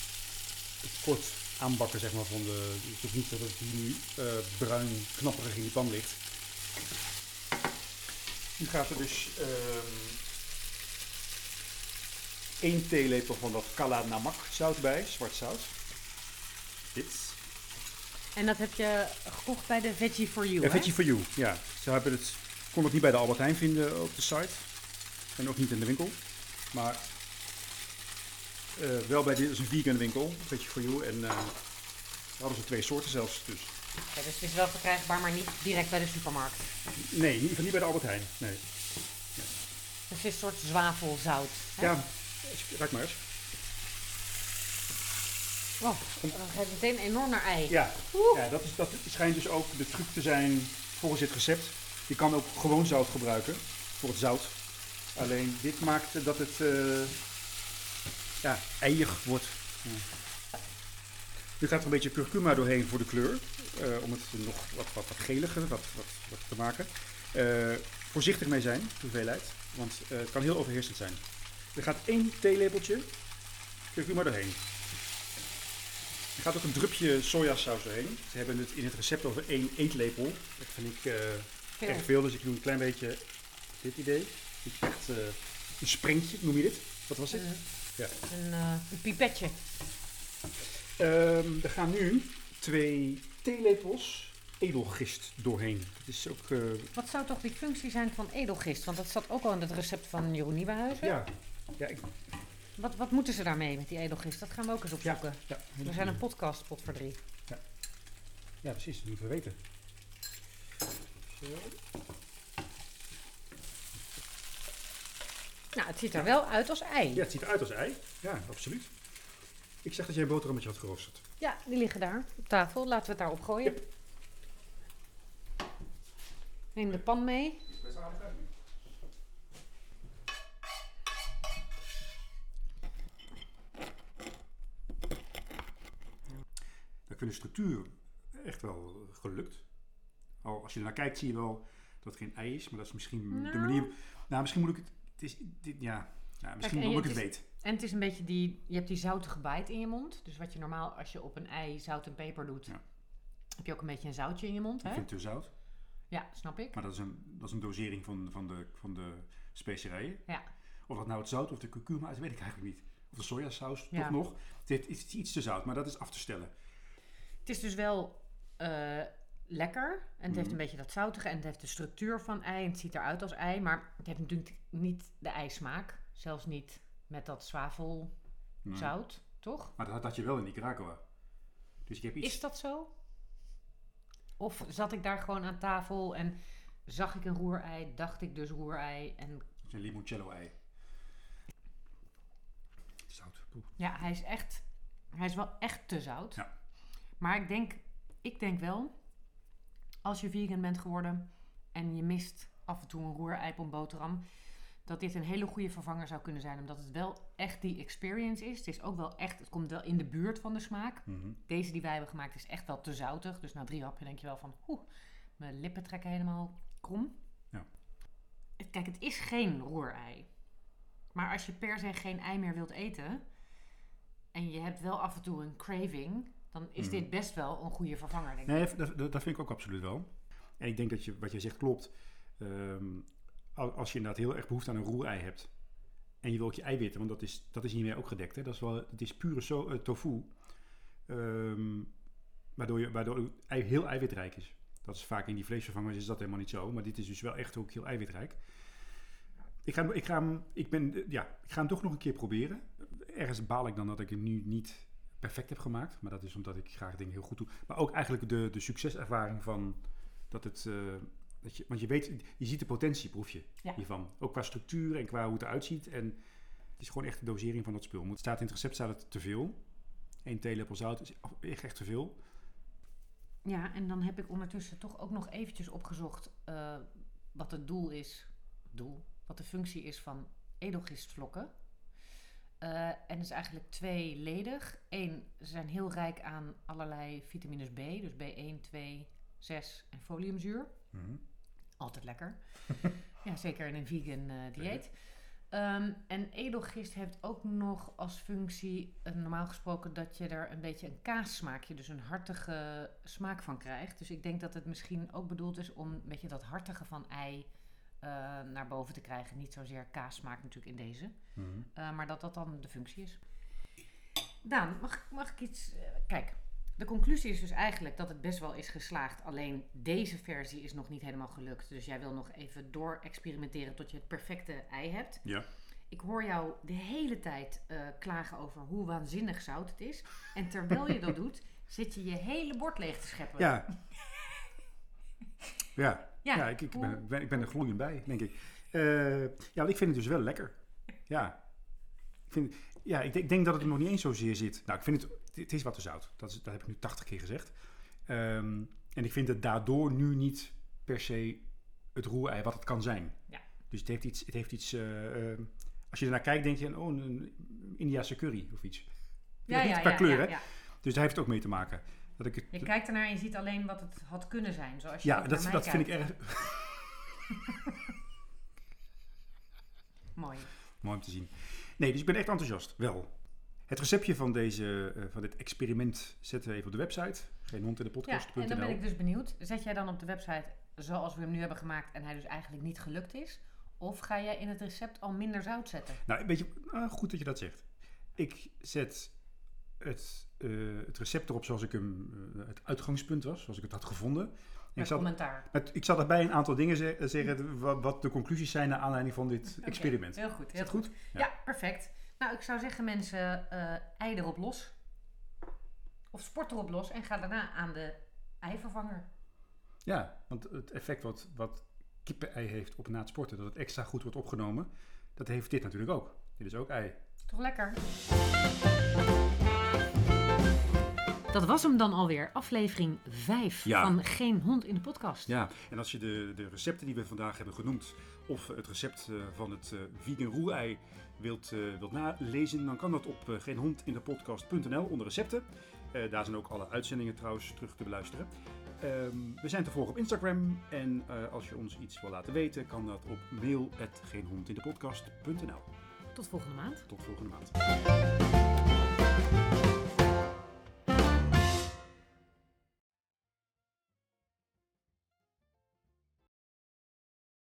het kort aanbakken zeg maar, van de... Het is niet dat het nu bruin knapperig in die pan ligt. Nu gaat er dus één theelepel van dat kala namak zout bij, zwart zout. Dit. En dat heb je gekocht bij de Veggie for You, Ja, hè? Veggie for You. Ja, ze hebben het, kon het niet bij de Albert Heijn vinden op de site. En ook niet in de winkel. Maar eh, wel bij dit is een vegan winkel, Veggie for You. En daar hadden ze twee soorten zelfs. Dus. Dus het is wel verkrijgbaar, maar niet direct bij de supermarkt. Nee, in ieder geval niet bij de Albert Heijn. Nee. Dus het is een soort zwavelzout. hè? Ja, ruik maar eens. Oh, dat geeft meteen enorm naar ei. Ja, ja dat, is, dat schijnt dus ook de truc te zijn volgens dit recept. Je kan ook gewoon zout gebruiken voor het zout. Alleen dit maakt dat het eh ja, eiig wordt. Ja. Nu gaat er een beetje curcuma doorheen voor de kleur. Eh, om het nog wat, wat, wat geliger wat, wat, wat te maken. Eh, voorzichtig mee zijn, de hoeveelheid. Want eh, het kan heel overheersend zijn. Er gaat één theelepeltje curcuma doorheen. Er gaat ook een drupje sojasaus doorheen. Ze hebben het in het recept over één eetlepel. Dat vind ik Veel. erg veel, dus ik doe een klein beetje dit idee. Ik echt een sprengtje, noem je dit? Wat was dit? Een, Ja. een, een pipetje. Ehm, er gaan nu twee theelepels edelgist doorheen. Dat is ook, eh, Wat zou toch die functie zijn van edelgist? Want dat zat ook al in het recept van Jeroen Nieuwenhuizen. ja, ja, ik, Wat, wat moeten ze daarmee met die edelgist? Dat gaan we ook eens opzoeken. ja, We zijn een podcast, pot voor drie. Ja, precies, dat moeten we weten. Zo. Nou, het ziet er wel uit als ei. Ja, het ziet eruit als ei. Ja, absoluut. Ik zeg dat jij een boterhammetje had geroosterd. Ja, die liggen daar op tafel. Laten we het daarop gooien. Neem de pan mee. Ik vind de structuur echt wel gelukt. Al als je ernaar kijkt zie je wel dat het geen ei is, maar dat is misschien de Nou. manier... Nou, misschien moet ik het... het is, dit, ja, ja, misschien en omdat ik het het weet. En het is een beetje die, je hebt die zoutige bite in je mond. Dus wat je normaal als je op een ei zout en peper doet, Ja. heb je ook een beetje een zoutje in je mond. Ik Hè? vind het te zout. Ja, snap ik. Maar dat is een, dat is een dosering van, van, de, van de specerijen. Ja. Of dat nou het zout of de kurkuma is, weet ik eigenlijk niet. Of de sojasaus, Ja. toch nog. Dit is iets te zout, maar dat is af te stellen. Het is dus wel eh, lekker. En het heeft Mhm. een beetje dat zoutige. En het heeft de structuur van ei. En het ziet eruit als ei. Maar het heeft natuurlijk niet de eismaak. Zelfs niet met dat zwavel Nee. zout, toch? Maar dat had je wel in Nicaragua. Dus ik heb iets... Is dat zo? Of zat ik daar gewoon aan tafel en zag ik een roerei, dacht ik dus roerei en Het is een limoncello-ei. Zout. Oeh. Ja, hij is echt. Hij is wel echt te zout. Ja. Maar ik denk, ik denk wel, als je vegan bent geworden en je mist af en toe een roerei op een boterham, dat dit een hele goede vervanger zou kunnen zijn. Omdat het wel echt die experience is. Het is ook wel echt, het komt wel in de buurt van de smaak. Mhm. Deze die wij hebben gemaakt is echt wel te zoutig. Dus na drie happen denk je wel van, oeh, mijn lippen trekken helemaal krom. Ja. Kijk, het is geen roerei. Maar als je per se geen ei meer wilt eten... en je hebt wel af en toe een craving... dan is Mhm. dit best wel een goede vervanger, denk. Nee, dat, dat, dat vind ik ook absoluut wel. En ik denk dat je, wat jij zegt klopt. Ehm, als je inderdaad heel erg behoefte aan een roerei hebt. En je wil ook je eiwitten, want dat is, dat is hiermee ook gedekt. Hè? Dat is wel, het is pure so, eh, tofu. Ehm, waardoor, je, waardoor het heel eiwitrijk is. Dat is vaak in die vleesvervangers is dat helemaal niet zo. Maar dit is dus wel echt ook heel eiwitrijk. Ik ga, ik, ga ik, ben, eh, ja, ik ga hem toch nog een keer proberen. Ergens baal ik dan dat ik hem nu niet perfect heb gemaakt. Maar dat is omdat ik graag dingen heel goed doe. Maar ook eigenlijk de, de succeservaring van dat het... eh, dat je, want je weet, je ziet de potentie, proef je Ja. hiervan. Ook qua structuur en qua hoe het eruit ziet. En het is gewoon echt de dosering van dat spul. Het staat in het recept staat het te veel. Eén theelepel zout is echt, echt te veel. Ja, en dan heb ik ondertussen toch ook nog eventjes opgezocht... eh, wat het doel is... Doel? Wat de functie is van edelgistvlokken. Eh, en het is eigenlijk tweeledig. Eén, ze zijn heel rijk aan allerlei vitamines B. Dus B1, 2, 6 en foliumzuur. Mhm. Altijd lekker. ja, zeker in een vegan eh, dieet. Ehm, en edelgist heeft ook nog als functie, eh, normaal gesproken, dat je er een beetje een kaassmaakje, dus een hartige smaak van krijgt. Dus ik denk dat het misschien ook bedoeld is om een beetje dat hartige van ei eh, naar boven te krijgen. Niet zozeer kaassmaak natuurlijk in deze, Mhm. maar dat dat dan de functie is. Daan, mag, ik- mag ik iets... kijk, de conclusie is dus eigenlijk dat het best wel is geslaagd. Alleen deze versie is nog niet helemaal gelukt. Dus jij wil nog even door experimenteren tot je het perfecte ei hebt. Ja. Ik hoor jou de hele tijd eh, klagen over hoe waanzinnig zout het is. En terwijl je dat doet, zit je je hele bord leeg te scheppen. Ja. Ja, Ja, ja, ik, ben, ik, ben, er gloeiend bij, denk ik. Eh, ja, ik vind het dus wel lekker. Ja. Ik, vind, ja, ik, denk- ik denk dat het er nog niet eens zozeer zit. Nou, ik vind het, het is wat te zout. Dat, is, dat heb ik nu 80 keer gezegd. Ehm, en ik vind het daardoor nu niet per se het roerei wat het kan zijn. Ja. Dus het heeft iets, het heeft iets eh, eh, als je ernaar kijkt, denk je, oh, een Indiase curry of iets. ja, ja, qua ja, kleur, ja, hè? Dus daar heeft het ook mee te maken. Dat ik het, Je kijkt ernaar en je ziet alleen wat het had kunnen zijn. Zoals je ja, dat, dat vind ik erg Mooi. mooi om te zien. Nee, dus ik ben echt enthousiast. Wel. Het receptje van, deze, eh, van dit experiment zetten we even op de website. Geen hond in de Ja, podcast.nl. en dan ben ik dus benieuwd. Zet jij dan op de website zoals we hem nu hebben gemaakt en hij dus eigenlijk niet gelukt is? Of ga jij in het recept al minder zout zetten? Nou, weet je, ah, goed dat je dat zegt. Ik zet het, eh, het recept erop zoals ik hem, eh, het uitgangspunt was, zoals ik het had gevonden. Ik zal, commentaar. met, ik zal daarbij een aantal dingen ze- zeggen wat, wat de conclusies zijn naar aanleiding van dit experiment. Heel goed, Is heel dat goed. goed? Ja. perfect. Nou, ik zou zeggen mensen, eh ei erop los. Of sport erop los en ga daarna aan de eivervanger. Ja, want het effect wat, wat kippenei heeft op na het sporten, dat het extra goed wordt opgenomen, dat heeft dit natuurlijk ook. Dit is ook ei. Toch lekker? Dat was hem dan alweer, aflevering 5 Ja. van Geen Hond in de Podcast. Ja, en als je de, de recepten die we vandaag hebben genoemd, of het recept eh, van het eh, vegan roerei wilt, eh, wilt nalezen, dan kan dat op geenhondindepodcast.nl onder recepten. Daar zijn ook alle uitzendingen trouwens terug te beluisteren. Ehm, we zijn te volgen op Instagram en als je ons iets wil laten weten, kan dat op mail.geenhondindepodcast.nl. Tot volgende maand. Tot volgende maand.